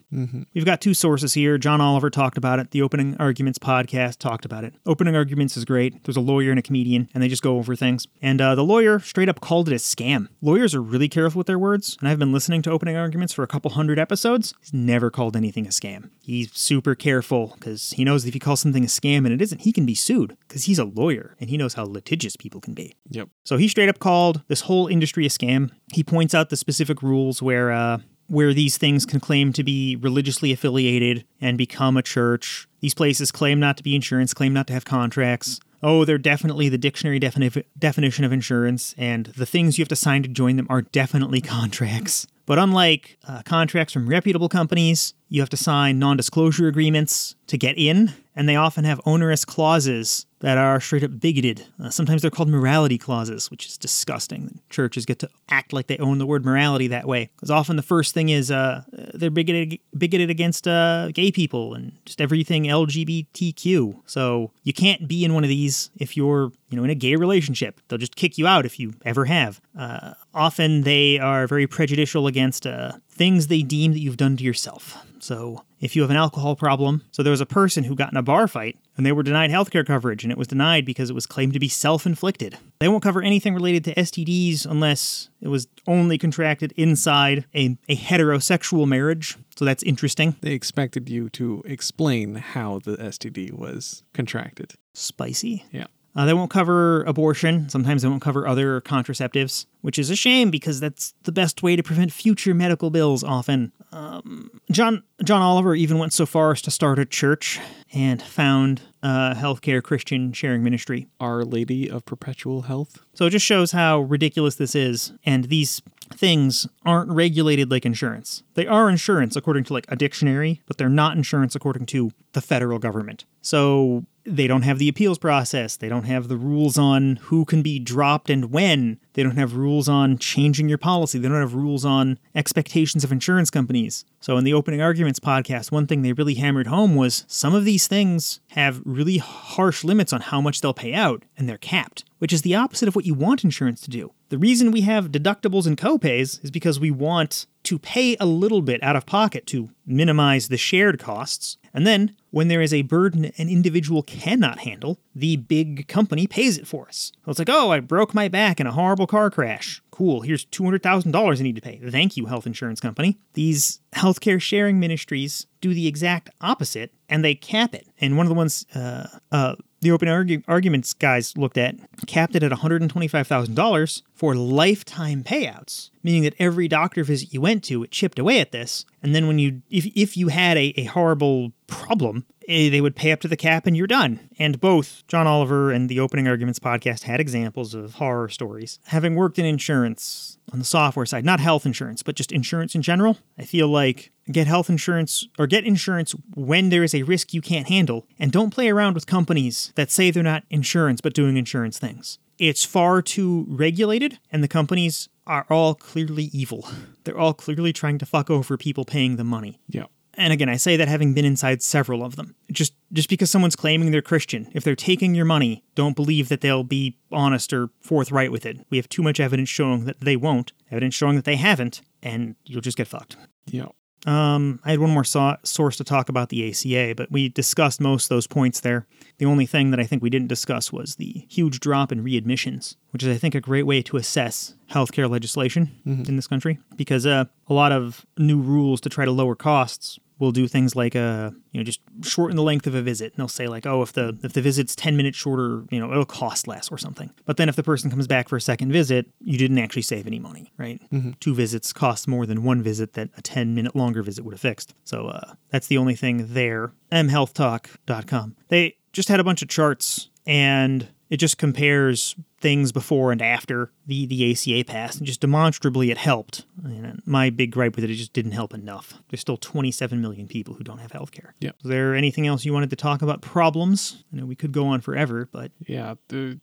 Speaker 2: We've got two sources here. John Oliver talked about it. The Opening Arguments podcast talked about it. Opening Arguments is great. There's a lawyer and a comedian, and they just go over things. And uh, the lawyer straight up called it a scam. Lawyers are really careful with their words, and I've been listening to Opening Arguments for a couple hundred episodes. He's never called anything a scam. He's super careful because he knows if he calls something a scam and it isn't, he can be sued because he's a lawyer and he knows how litigious people can be.
Speaker 1: Yep.
Speaker 2: So he straight up called this whole industry a scam. He points out the specific rules where uh, where these things can claim to be religiously affiliated and become a church. These places claim not to be insurance, claim not to have contracts. Oh, they're definitely the dictionary defini- definition of insurance, and the things you have to sign to join them are definitely contracts. But unlike uh, contracts from reputable companies, you have to sign non disclosure agreements to get in, and they often have onerous clauses that are straight up bigoted. Uh, sometimes they're called morality clauses, which is disgusting. Churches get to act like they own the word morality that way. Because often the first thing is uh, they're bigoted, bigoted against uh, gay people and just everything LGBTQ. So you can't be in one of these if you're you know in a gay relationship. They'll just kick you out if you ever have. Uh, often they are very prejudicial against uh, things they deem that you've done to yourself. So if you have an alcohol problem, so there was a person who got in a bar fight and they were denied healthcare coverage, and it was denied because it was claimed to be self inflicted. They won't cover anything related to STDs unless it was only contracted inside a, a heterosexual marriage. So that's interesting.
Speaker 1: They expected you to explain how the STD was contracted.
Speaker 2: Spicy.
Speaker 1: Yeah.
Speaker 2: Uh, they won't cover abortion. Sometimes they won't cover other contraceptives, which is a shame because that's the best way to prevent future medical bills. Often, um, John John Oliver even went so far as to start a church and found a healthcare Christian sharing ministry.
Speaker 1: Our Lady of Perpetual Health.
Speaker 2: So it just shows how ridiculous this is. And these things aren't regulated like insurance. They are insurance according to like a dictionary, but they're not insurance according to the federal government. So they don't have the appeals process. They don't have the rules on who can be dropped and when. They don't have rules on changing your policy. They don't have rules on expectations of insurance companies. So, in the opening arguments podcast, one thing they really hammered home was some of these things have really harsh limits on how much they'll pay out, and they're capped, which is the opposite of what you want insurance to do. The reason we have deductibles and copays is because we want to pay a little bit out of pocket to minimize the shared costs. And then, when there is a burden an individual cannot handle, the big company pays it for us. So it's like, oh, I broke my back in a horrible car crash. Cool, here's $200,000 I need to pay. Thank you, health insurance company. These healthcare sharing ministries do the exact opposite and they cap it. And one of the ones uh, uh, the open argu- arguments guys looked at capped it at $125,000 for lifetime payouts, meaning that every doctor visit you went to, it chipped away at this. And then when you, if, if you had a, a horrible problem, Eh, they would pay up to the cap and you're done. And both John Oliver and the Opening Arguments podcast had examples of horror stories. Having worked in insurance on the software side, not health insurance, but just insurance in general, I feel like get health insurance or get insurance when there is a risk you can't handle and don't play around with companies that say they're not insurance but doing insurance things. It's far too regulated and the companies are all clearly evil. They're all clearly trying to fuck over people paying them money.
Speaker 1: Yeah.
Speaker 2: And again, I say that having been inside several of them. Just just because someone's claiming they're Christian, if they're taking your money, don't believe that they'll be honest or forthright with it. We have too much evidence showing that they won't, evidence showing that they haven't, and you'll just get fucked.
Speaker 1: Yeah.
Speaker 2: Um, I had one more so- source to talk about the ACA, but we discussed most of those points there. The only thing that I think we didn't discuss was the huge drop in readmissions, which is, I think, a great way to assess healthcare legislation in this country because uh, a lot of new rules to try to lower costs will do things like uh you know just shorten the length of a visit. And they'll say like, oh, if the if the visit's ten minutes shorter, you know, it'll cost less or something. But then if the person comes back for a second visit, you didn't actually save any money, right? Two visits cost more than one visit that a ten minute longer visit would have fixed. So uh, that's the only thing there. mhealthtalk.com. They just had a bunch of charts and it just compares things before and after the, the ACA passed, and just demonstrably it helped. And my big gripe with it, it just didn't help enough. There's still 27 million people who don't have health care.
Speaker 1: Yep.
Speaker 2: Is there anything else you wanted to talk about? Problems? I know we could go on forever, but
Speaker 1: Yeah,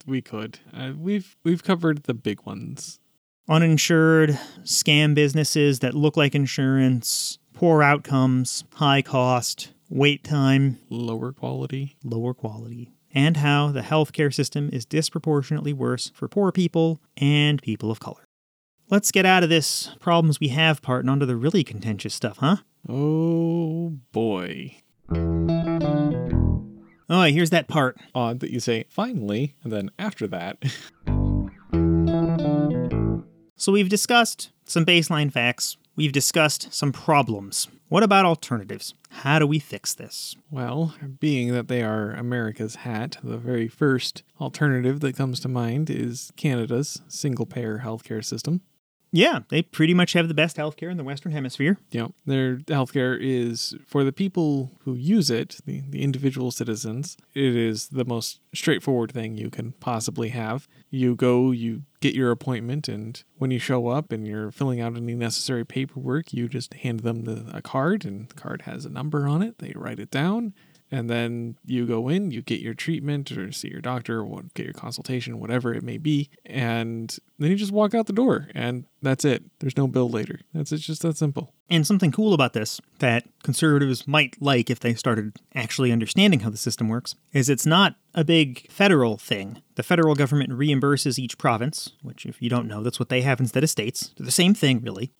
Speaker 1: we could. Uh, we've we've covered the big ones.
Speaker 2: uninsured, scam businesses that look like insurance, poor outcomes, high cost, wait time,
Speaker 1: Lower quality.
Speaker 2: lower quality, and how the healthcare system is disproportionately worse for poor people and people of color. Let's get out of this problems we have part and onto the really contentious stuff, huh?
Speaker 1: Oh boy.
Speaker 2: Oh, here's that part.
Speaker 1: Odd that you say finally, and then after that,
Speaker 2: So we've discussed some baseline facts. We've discussed some problems. What about alternatives? How do we fix this?
Speaker 1: well, being that they are America's hat, the very first alternative that comes to mind is Canada's single payer healthcare system.
Speaker 2: Yeah, they pretty much have the best healthcare in the Western Hemisphere.
Speaker 1: Know, their healthcare is for the people who use it, the, the individual citizens, it is the most straightforward thing you can possibly have. You go, you get your appointment, and when you show up and you're filling out any necessary paperwork, you just hand them the, a card, and the card has a number on it. They write it down. And then you go in, you get your treatment or see your doctor, or get your consultation, whatever it may be, and then you just walk out the door, and that's it. There's no bill later. That's it's just that simple.
Speaker 2: And something cool about this that conservatives might like if they started actually understanding how the system works is it's not a big federal thing. The federal government reimburses each province, which, if you don't know, that's what they have instead of states. They're the same thing, really.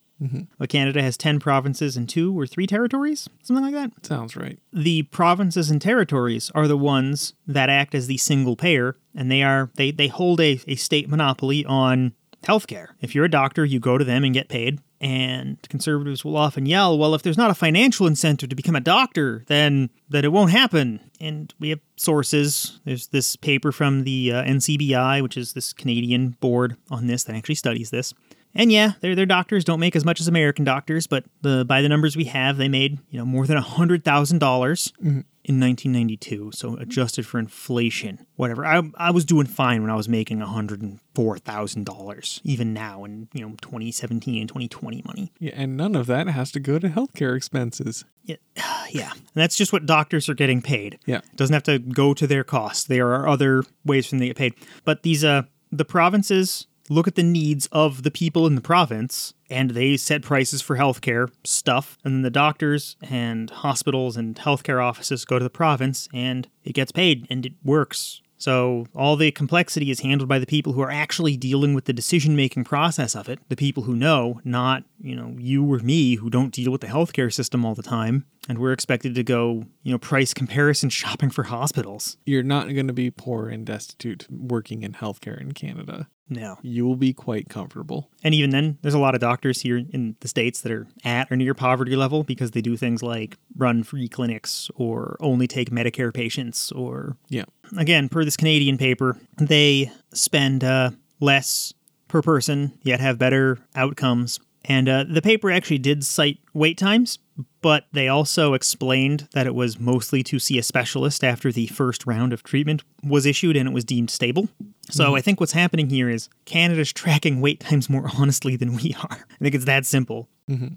Speaker 2: But Canada has 10 provinces and two or three territories, something like that.
Speaker 1: Sounds right.
Speaker 2: the provinces and territories are the ones that act as the single payer and they are they, they hold a, a state monopoly on healthcare. If you're a doctor you go to them and get paid and conservatives will often yell well if there's not a financial incentive to become a doctor then that it won't happen. And we have sources. There's this paper from the uh, ncbi which is this canadian board on this that actually studies this and yeah, their their doctors don't make as much as American doctors, but the by the numbers we have, they made you know more than hundred thousand dollars in 1992. So adjusted for inflation, whatever. I I was doing fine when I was making hundred and four thousand dollars, even now in you know 2017 and 2020 money.
Speaker 1: Yeah, and none of that has to go to healthcare expenses.
Speaker 2: Yeah, yeah. And that's just what doctors are getting paid.
Speaker 1: Yeah.
Speaker 2: It doesn't have to go to their cost. There are other ways for them to get paid. But these uh the provinces look at the needs of the people in the province and they set prices for healthcare stuff. And then the doctors and hospitals and healthcare offices go to the province and it gets paid and it works. So all the complexity is handled by the people who are actually dealing with the decision making process of it, the people who know, not, you know, you or me who don't deal with the healthcare system all the time. And we're expected to go, you know, price comparison shopping for hospitals.
Speaker 1: You're not going to be poor and destitute working in healthcare in Canada.
Speaker 2: No.
Speaker 1: You will be quite comfortable.
Speaker 2: And even then, there's a lot of doctors here in the States that are at or near poverty level because they do things like run free clinics or only take Medicare patients or
Speaker 1: Yeah.
Speaker 2: again, per this Canadian paper, they spend uh, less per person, yet have better outcomes. And uh, the paper actually did cite wait times, but they also explained that it was mostly to see a specialist after the first round of treatment was issued and it was deemed stable. So I think what's happening here is Canada's tracking wait times more honestly than we are. I think it's that simple.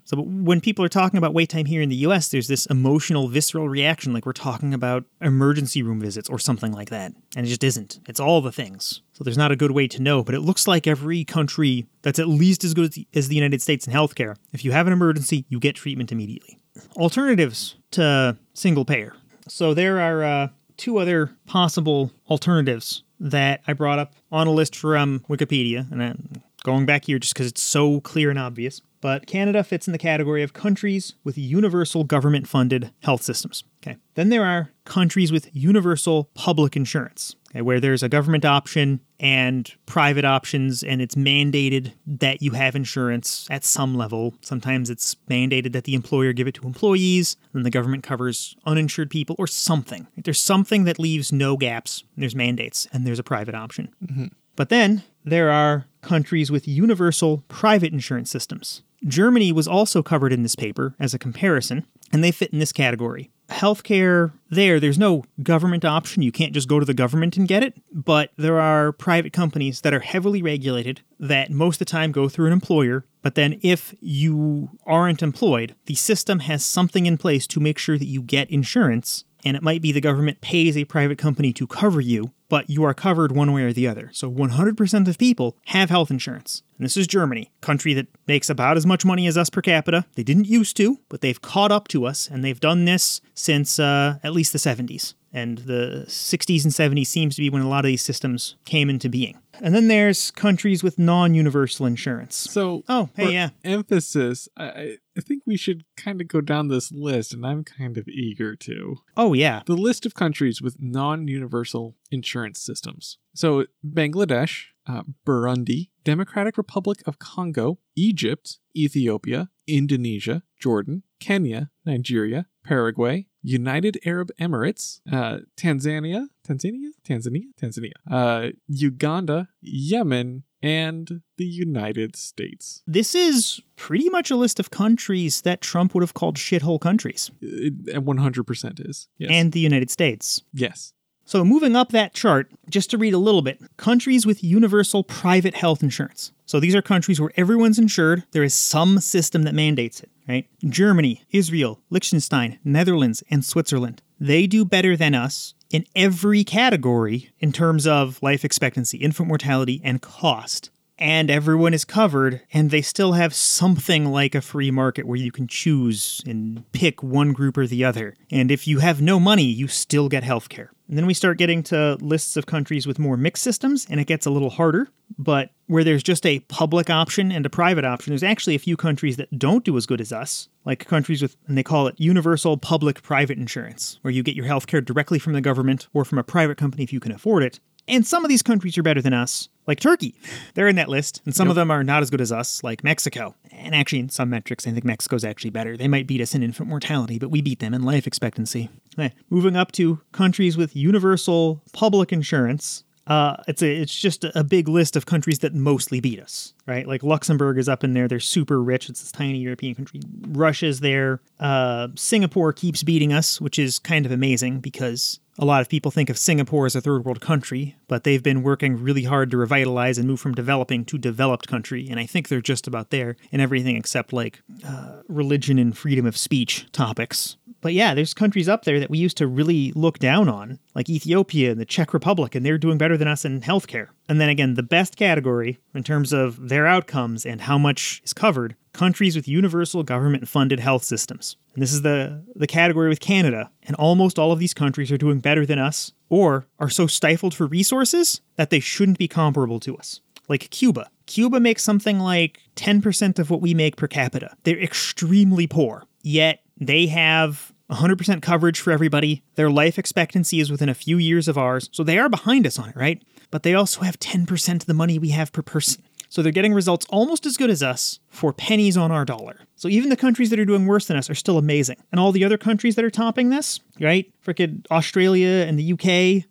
Speaker 2: So when people are talking about wait time here in the US, there's this emotional, visceral reaction like we're talking about emergency room visits or something like that. And it just isn't. It's all the things. So there's not a good way to know, but it looks like every country that's at least as good as the, United States in healthcare, if you have an emergency, you get treatment immediately. Alternatives to single payer. So there are uh, two other possible alternatives that I brought up on a list from Wikipedia, and going back here just because it's so clear and obvious. But Canada fits in the category of countries with universal government funded health systems. Okay. Then there are countries with universal public insurance, okay, where there's a government option and private options, and it's mandated that you have insurance at some level. Sometimes it's mandated that the employer give it to employees, and the government covers uninsured people or something. There's something that leaves no gaps. There's mandates, and there's a private option. Mm-hmm. But then there are countries with universal private insurance systems. Germany was also covered in this paper as a comparison, and they fit in this category. Healthcare there, there's no government option. You can't just go to the government and get it, but there are private companies that are heavily regulated that most of the time go through an employer. But then, if you aren't employed, the system has something in place to make sure that you get insurance and it might be the government pays a private company to cover you, but you are covered one way or the other. So 100% of people have health insurance. And this is Germany, country that makes about as much money as us per capita. They didn't used to, but they've caught up to us, and they've done this since uh, at least the 70s. And the 60s and 70s seems to be when a lot of these systems came into being. And then there's countries with non-universal insurance.
Speaker 1: So,
Speaker 2: Oh, hey,
Speaker 1: for
Speaker 2: yeah.
Speaker 1: emphasis, I- I, I think we should kind of go down this list, and I'm kind of eager to.
Speaker 2: Oh, yeah.
Speaker 1: The list of countries with non universal insurance systems. So, Bangladesh, uh, Burundi, Democratic Republic of Congo, Egypt, Ethiopia, Indonesia, Jordan, Kenya, Nigeria, Paraguay, United Arab Emirates, uh, Tanzania, Tanzania, Tanzania, Tanzania, uh, Uganda, Yemen, and the United States.
Speaker 2: This is pretty much a list of countries that Trump would have called shithole countries,
Speaker 1: It, it 100% is. Yes.
Speaker 2: and the United States.
Speaker 1: yes.
Speaker 2: So, moving up that chart, just to read a little bit countries with universal private health insurance. So, these are countries where everyone's insured. There is some system that mandates it, right? Germany, Israel, Liechtenstein, Netherlands, and Switzerland. They do better than us in every category in terms of life expectancy, infant mortality, and cost. And everyone is covered, and they still have something like a free market where you can choose and pick one group or the other. And if you have no money, you still get healthcare. And then we start getting to lists of countries with more mixed systems, and it gets a little harder. But where there's just a public option and a private option, there's actually a few countries that don't do as good as us, like countries with, and they call it universal public private insurance, where you get your healthcare directly from the government or from a private company if you can afford it. And some of these countries are better than us, like Turkey. They're in that list, and some of them are not as good as us, like Mexico. And actually, in some metrics, I think Mexico's actually better. They might beat us in infant mortality, but we beat them in life expectancy. Eh, Moving up to countries with universal public insurance, uh, it's a, it's just a big list of countries that mostly beat us, right? Like Luxembourg is up in there; they're super rich. It's this tiny European country. Russia's there. Uh, Singapore keeps beating us, which is kind of amazing because a lot of people think of Singapore as a third world country, but they've been working really hard to revitalize and move from developing to developed country, and I think they're just about there in everything except like uh, religion and freedom of speech topics. But yeah, there's countries up there that we used to really look down on, like Ethiopia and the Czech Republic, and they're doing better than us in healthcare. And then again, the best category in terms of their outcomes and how much is covered countries with universal government funded health systems. And this is the, the category with Canada. And almost all of these countries are doing better than us or are so stifled for resources that they shouldn't be comparable to us. Like Cuba. Cuba makes something like 10% of what we make per capita. They're extremely poor, yet they have 100% coverage for everybody. Their life expectancy is within a few years of ours, so they are behind us on it, right? But they also have 10% of the money we have per person. So they're getting results almost as good as us for pennies on our dollar. So even the countries that are doing worse than us are still amazing. And all the other countries that are topping this, right? Frickin' Australia and the UK,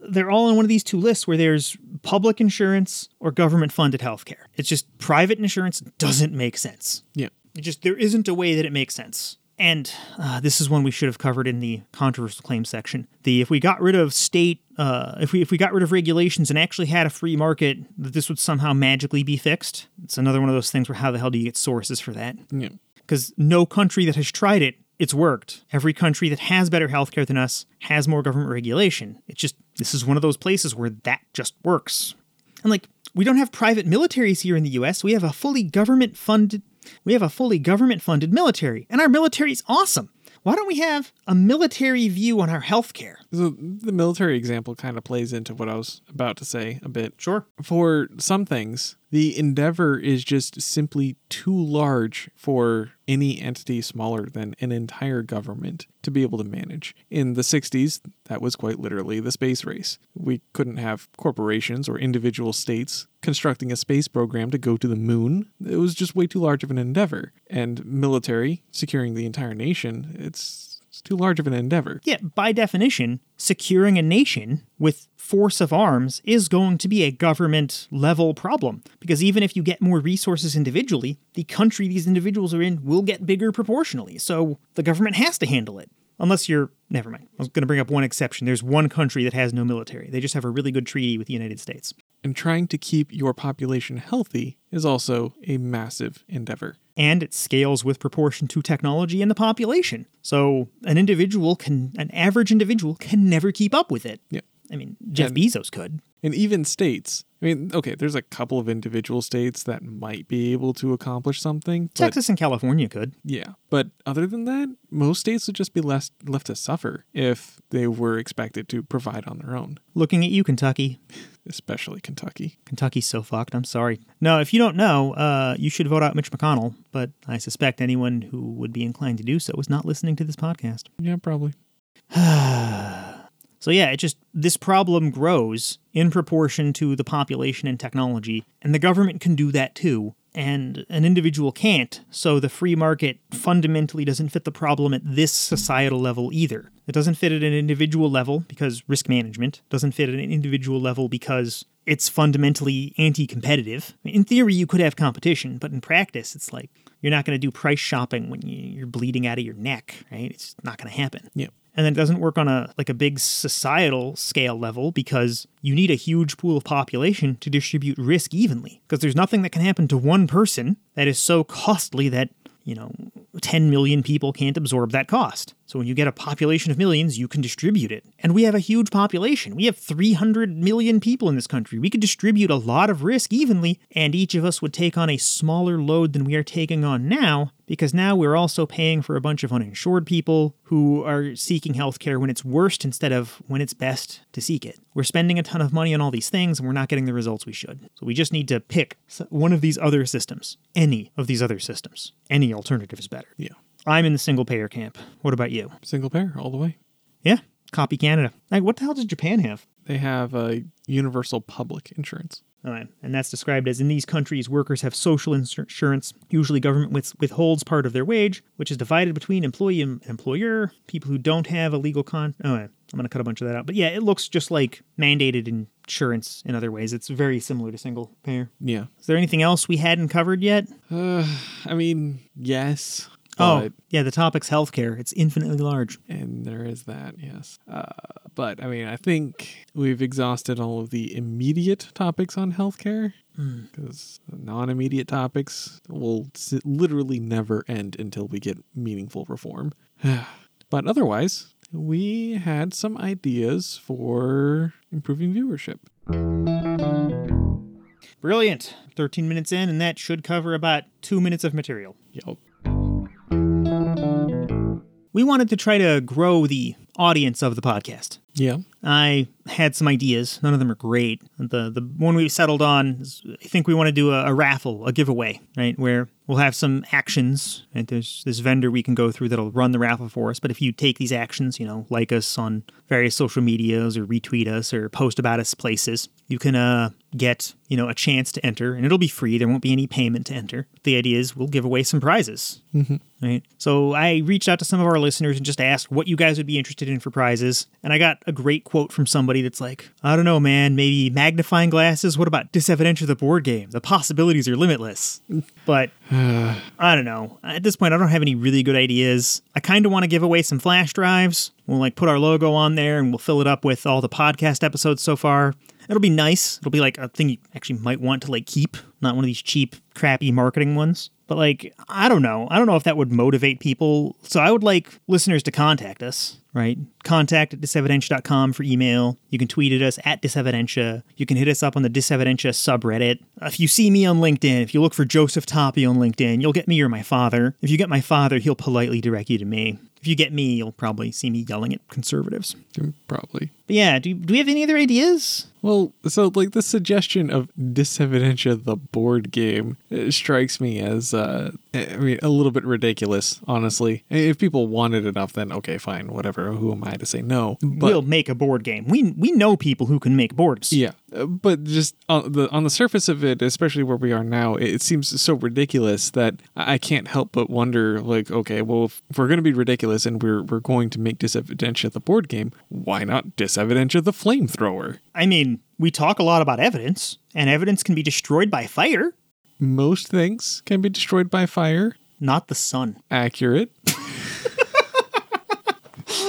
Speaker 2: they're all on one of these two lists where there's public insurance or government funded healthcare. It's just private insurance doesn't make sense.
Speaker 1: Yeah.
Speaker 2: It just there isn't a way that it makes sense. And uh, this is one we should have covered in the controversial claims section. The if we got rid of state, uh, if we if we got rid of regulations and actually had a free market, that this would somehow magically be fixed. It's another one of those things where how the hell do you get sources for that?
Speaker 1: Yeah.
Speaker 2: Because no country that has tried it, it's worked. Every country that has better healthcare than us has more government regulation. It's just this is one of those places where that just works. And like we don't have private militaries here in the US. We have a fully government funded we have a fully government funded military, and our military's awesome. Why don't we have a military view on our healthcare?
Speaker 1: So the military example kind of plays into what I was about to say a bit.
Speaker 2: Sure.
Speaker 1: For some things, the endeavor is just simply too large for any entity smaller than an entire government to be able to manage. In the 60s, that was quite literally the space race. We couldn't have corporations or individual states constructing a space program to go to the moon. It was just way too large of an endeavor. And military, securing the entire nation, it's too large of an endeavor.
Speaker 2: Yeah, by definition, securing a nation with force of arms is going to be a government level problem. Because even if you get more resources individually, the country these individuals are in will get bigger proportionally. So the government has to handle it. Unless you're. Never mind. I was going to bring up one exception. There's one country that has no military, they just have a really good treaty with the United States.
Speaker 1: And trying to keep your population healthy is also a massive endeavor
Speaker 2: and it scales with proportion to technology and the population. So an individual can, an average individual can never keep up with it.
Speaker 1: Yeah.
Speaker 2: I mean, Jeff
Speaker 1: And-
Speaker 2: Bezos could.
Speaker 1: And even states. I mean, okay, there's a couple of individual states that might be able to accomplish something. But
Speaker 2: Texas and California could.
Speaker 1: yeah. But other than that, most states would just be less left to suffer if they were expected to provide on their own,
Speaker 2: Looking at you, Kentucky.
Speaker 1: especially Kentucky.
Speaker 2: Kentucky's so fucked. I'm sorry. No, if you don't know, uh, you should vote out Mitch McConnell. But I suspect anyone who would be inclined to do so is not listening to this podcast.
Speaker 1: Yeah, probably.
Speaker 2: So yeah, it just this problem grows in proportion to the population and technology, and the government can do that too. And an individual can't, so the free market fundamentally doesn't fit the problem at this societal level either. It doesn't fit at an individual level because risk management doesn't fit at an individual level because it's fundamentally anti competitive. In theory, you could have competition, but in practice, it's like you're not going to do price shopping when you- you're bleeding out of your neck, right? It's not going to happen
Speaker 1: Yeah.
Speaker 2: And then it doesn't work on a like a big societal scale level because you need a huge pool of population to distribute risk evenly. Because there's nothing that can happen to one person that is so costly that you know 10 million people can't absorb that cost so when you get a population of millions you can distribute it and we have a huge population we have 300 million people in this country we could distribute a lot of risk evenly and each of us would take on a smaller load than we are taking on now because now we're also paying for a bunch of uninsured people who are seeking healthcare when it's worst instead of when it's best to seek it. We're spending a ton of money on all these things and we're not getting the results we should. So we just need to pick one of these other systems. Any of these other systems. Any alternative is better.
Speaker 1: Yeah.
Speaker 2: I'm in the single payer camp. What about you?
Speaker 1: Single payer all the way.
Speaker 2: Yeah, copy Canada. Like, what the hell does Japan have?
Speaker 1: They have a universal public insurance.
Speaker 2: All right. And that's described as in these countries, workers have social insurance. Usually, government withholds part of their wage, which is divided between employee and employer. People who don't have a legal con. Oh, I'm going to cut a bunch of that out. But yeah, it looks just like mandated insurance in other ways. It's very similar to single payer.
Speaker 1: Yeah.
Speaker 2: Is there anything else we hadn't covered yet?
Speaker 1: Uh, I mean, yes.
Speaker 2: Oh, yeah, the topic's healthcare. It's infinitely large.
Speaker 1: And there is that, yes. Uh, but I mean, I think we've exhausted all of the immediate topics on healthcare because non immediate topics will literally never end until we get meaningful reform. but otherwise, we had some ideas for improving viewership.
Speaker 2: Brilliant. 13 minutes in, and that should cover about two minutes of material.
Speaker 1: Yep.
Speaker 2: We wanted to try to grow the audience of the podcast.
Speaker 1: Yeah.
Speaker 2: I had some ideas. None of them are great. The the one we settled on is I think we want to do a, a raffle, a giveaway, right? Where we'll have some actions. Right? There's this vendor we can go through that'll run the raffle for us. But if you take these actions, you know, like us on various social medias or retweet us or post about us places, you can uh, get you know a chance to enter, and it'll be free. There won't be any payment to enter. The idea is we'll give away some prizes. Right. So I reached out to some of our listeners and just asked what you guys would be interested in for prizes. And I got a great quote from somebody that's like, I don't know, man, maybe magnifying glasses? What about Disevidentia the board game? The possibilities are limitless. But Uh, I don't know. At this point, I don't have any really good ideas. I kind of want to give away some flash drives. We'll like put our logo on there and we'll fill it up with all the podcast episodes so far. It'll be nice. It'll be like a thing you actually might want to like keep, not one of these cheap, crappy marketing ones. But like, I don't know. I don't know if that would motivate people. So I would like listeners to contact us, right? Contact at disevidentia.com for email. You can tweet at us at disevidentia. You can hit us up on the disevidentia subreddit. If you see me on LinkedIn, if you look for Joseph Toppy on LinkedIn, you'll get me or my father. If you get my father, he'll politely direct you to me. If you get me, you'll probably see me yelling at conservatives.
Speaker 1: Probably.
Speaker 2: Yeah, do, do we have any other ideas?
Speaker 1: Well, so like the suggestion of Disevidentia the board game uh, strikes me as, uh, I mean, a little bit ridiculous, honestly. If people wanted enough, then okay, fine, whatever. Who am I to say no? But
Speaker 2: we'll make a board game. We we know people who can make boards.
Speaker 1: yeah, uh, but just on the on the surface of it, especially where we are now, it, it seems so ridiculous that I can't help but wonder, like, okay, well, if, if we're going to be ridiculous and we're we're going to make Disevidentia the board game, why not Disevidentia the flamethrower?
Speaker 2: I mean, we talk a lot about evidence, and evidence can be destroyed by fire,
Speaker 1: Most things can be destroyed by fire.
Speaker 2: not the sun.
Speaker 1: Accurate.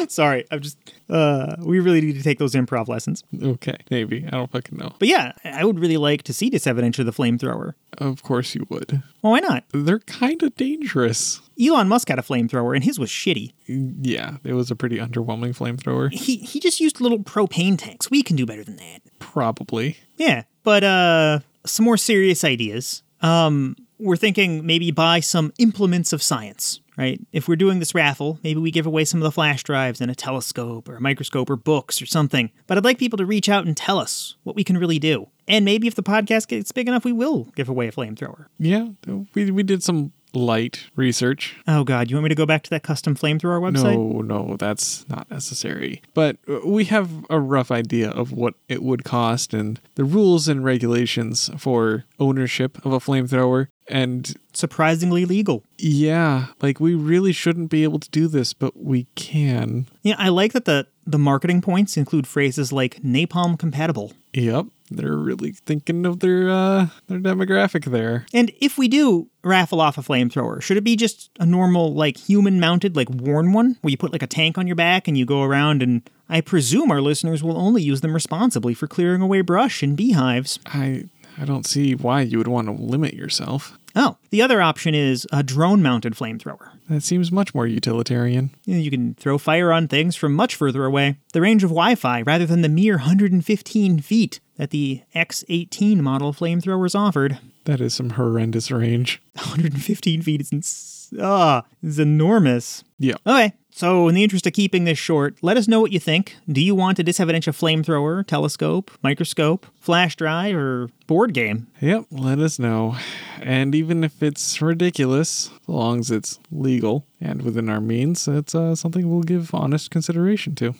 Speaker 2: Sorry, I'm just. Uh, we really need to take those improv lessons.
Speaker 1: Okay, maybe. I don't fucking know.
Speaker 2: But yeah, I would really like to see Disevidentia the flamethrower.
Speaker 1: Of course you would.
Speaker 2: Well, why not?
Speaker 1: They're kind of dangerous.
Speaker 2: Elon Musk had a flamethrower, and his was shitty.
Speaker 1: Yeah, it was a pretty underwhelming flamethrower.
Speaker 2: He he just used little propane tanks. We can do better than that.
Speaker 1: Probably.
Speaker 2: Yeah, but uh, some more serious ideas. Um, we're thinking maybe buy some implements of science, right? If we're doing this raffle, maybe we give away some of the flash drives and a telescope or a microscope or books or something. But I'd like people to reach out and tell us what we can really do. And maybe if the podcast gets big enough, we will give away a flamethrower.
Speaker 1: Yeah, we, we did some light research.
Speaker 2: Oh God, you want me to go back to that custom flamethrower website?
Speaker 1: No, no, that's not necessary. But uh, we have a rough idea of what it would cost and the rules and regulations for ownership of a flamethrower. And
Speaker 2: Surprisingly legal.
Speaker 1: yeah, like we really shouldn't be able to do this, but we can.
Speaker 2: Yeah, I like that the the marketing points include phrases like napalm compatible.
Speaker 1: Yep, they're really thinking of their uh their demographic there.
Speaker 2: And if we do raffle off a flamethrower, should it be just a normal, like human mounted, like worn one, where you put like a tank on your back and you go around and I presume our listeners will only use them responsibly for clearing away brush and beehives.
Speaker 1: I I don't see why you would want to limit yourself.
Speaker 2: Oh, the other option is a drone mounted flamethrower.
Speaker 1: That seems much more utilitarian.
Speaker 2: You, can throw fire on things from much further away, the range of Wi Fi rather than the mere 115 feet that the X18 model flamethrowers offered.
Speaker 1: That is some horrendous range.
Speaker 2: 115 feet is ins- ah, is enormous.
Speaker 1: Yeah.
Speaker 2: Okay, so in the interest of keeping this short, let us know what you think. Do you want a disevidentia flamethrower, telescope, microscope, flash drive, or board game?
Speaker 1: Yep, let us know. And even if it's ridiculous, as long as it's legal and within our means, it's uh, something we'll give honest consideration to.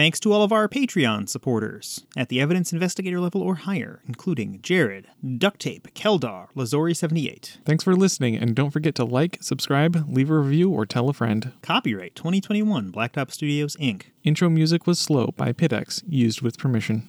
Speaker 2: Thanks to all of our Patreon supporters at the evidence investigator level or higher, including Jared, Duct Tape, Keldar, Lazori78.
Speaker 1: Thanks for listening, and don't forget to like, subscribe, leave a review, or tell a friend.
Speaker 2: Copyright 2021 Blacktop Studios Inc.
Speaker 1: Intro music was Slow by Pidex, used with permission.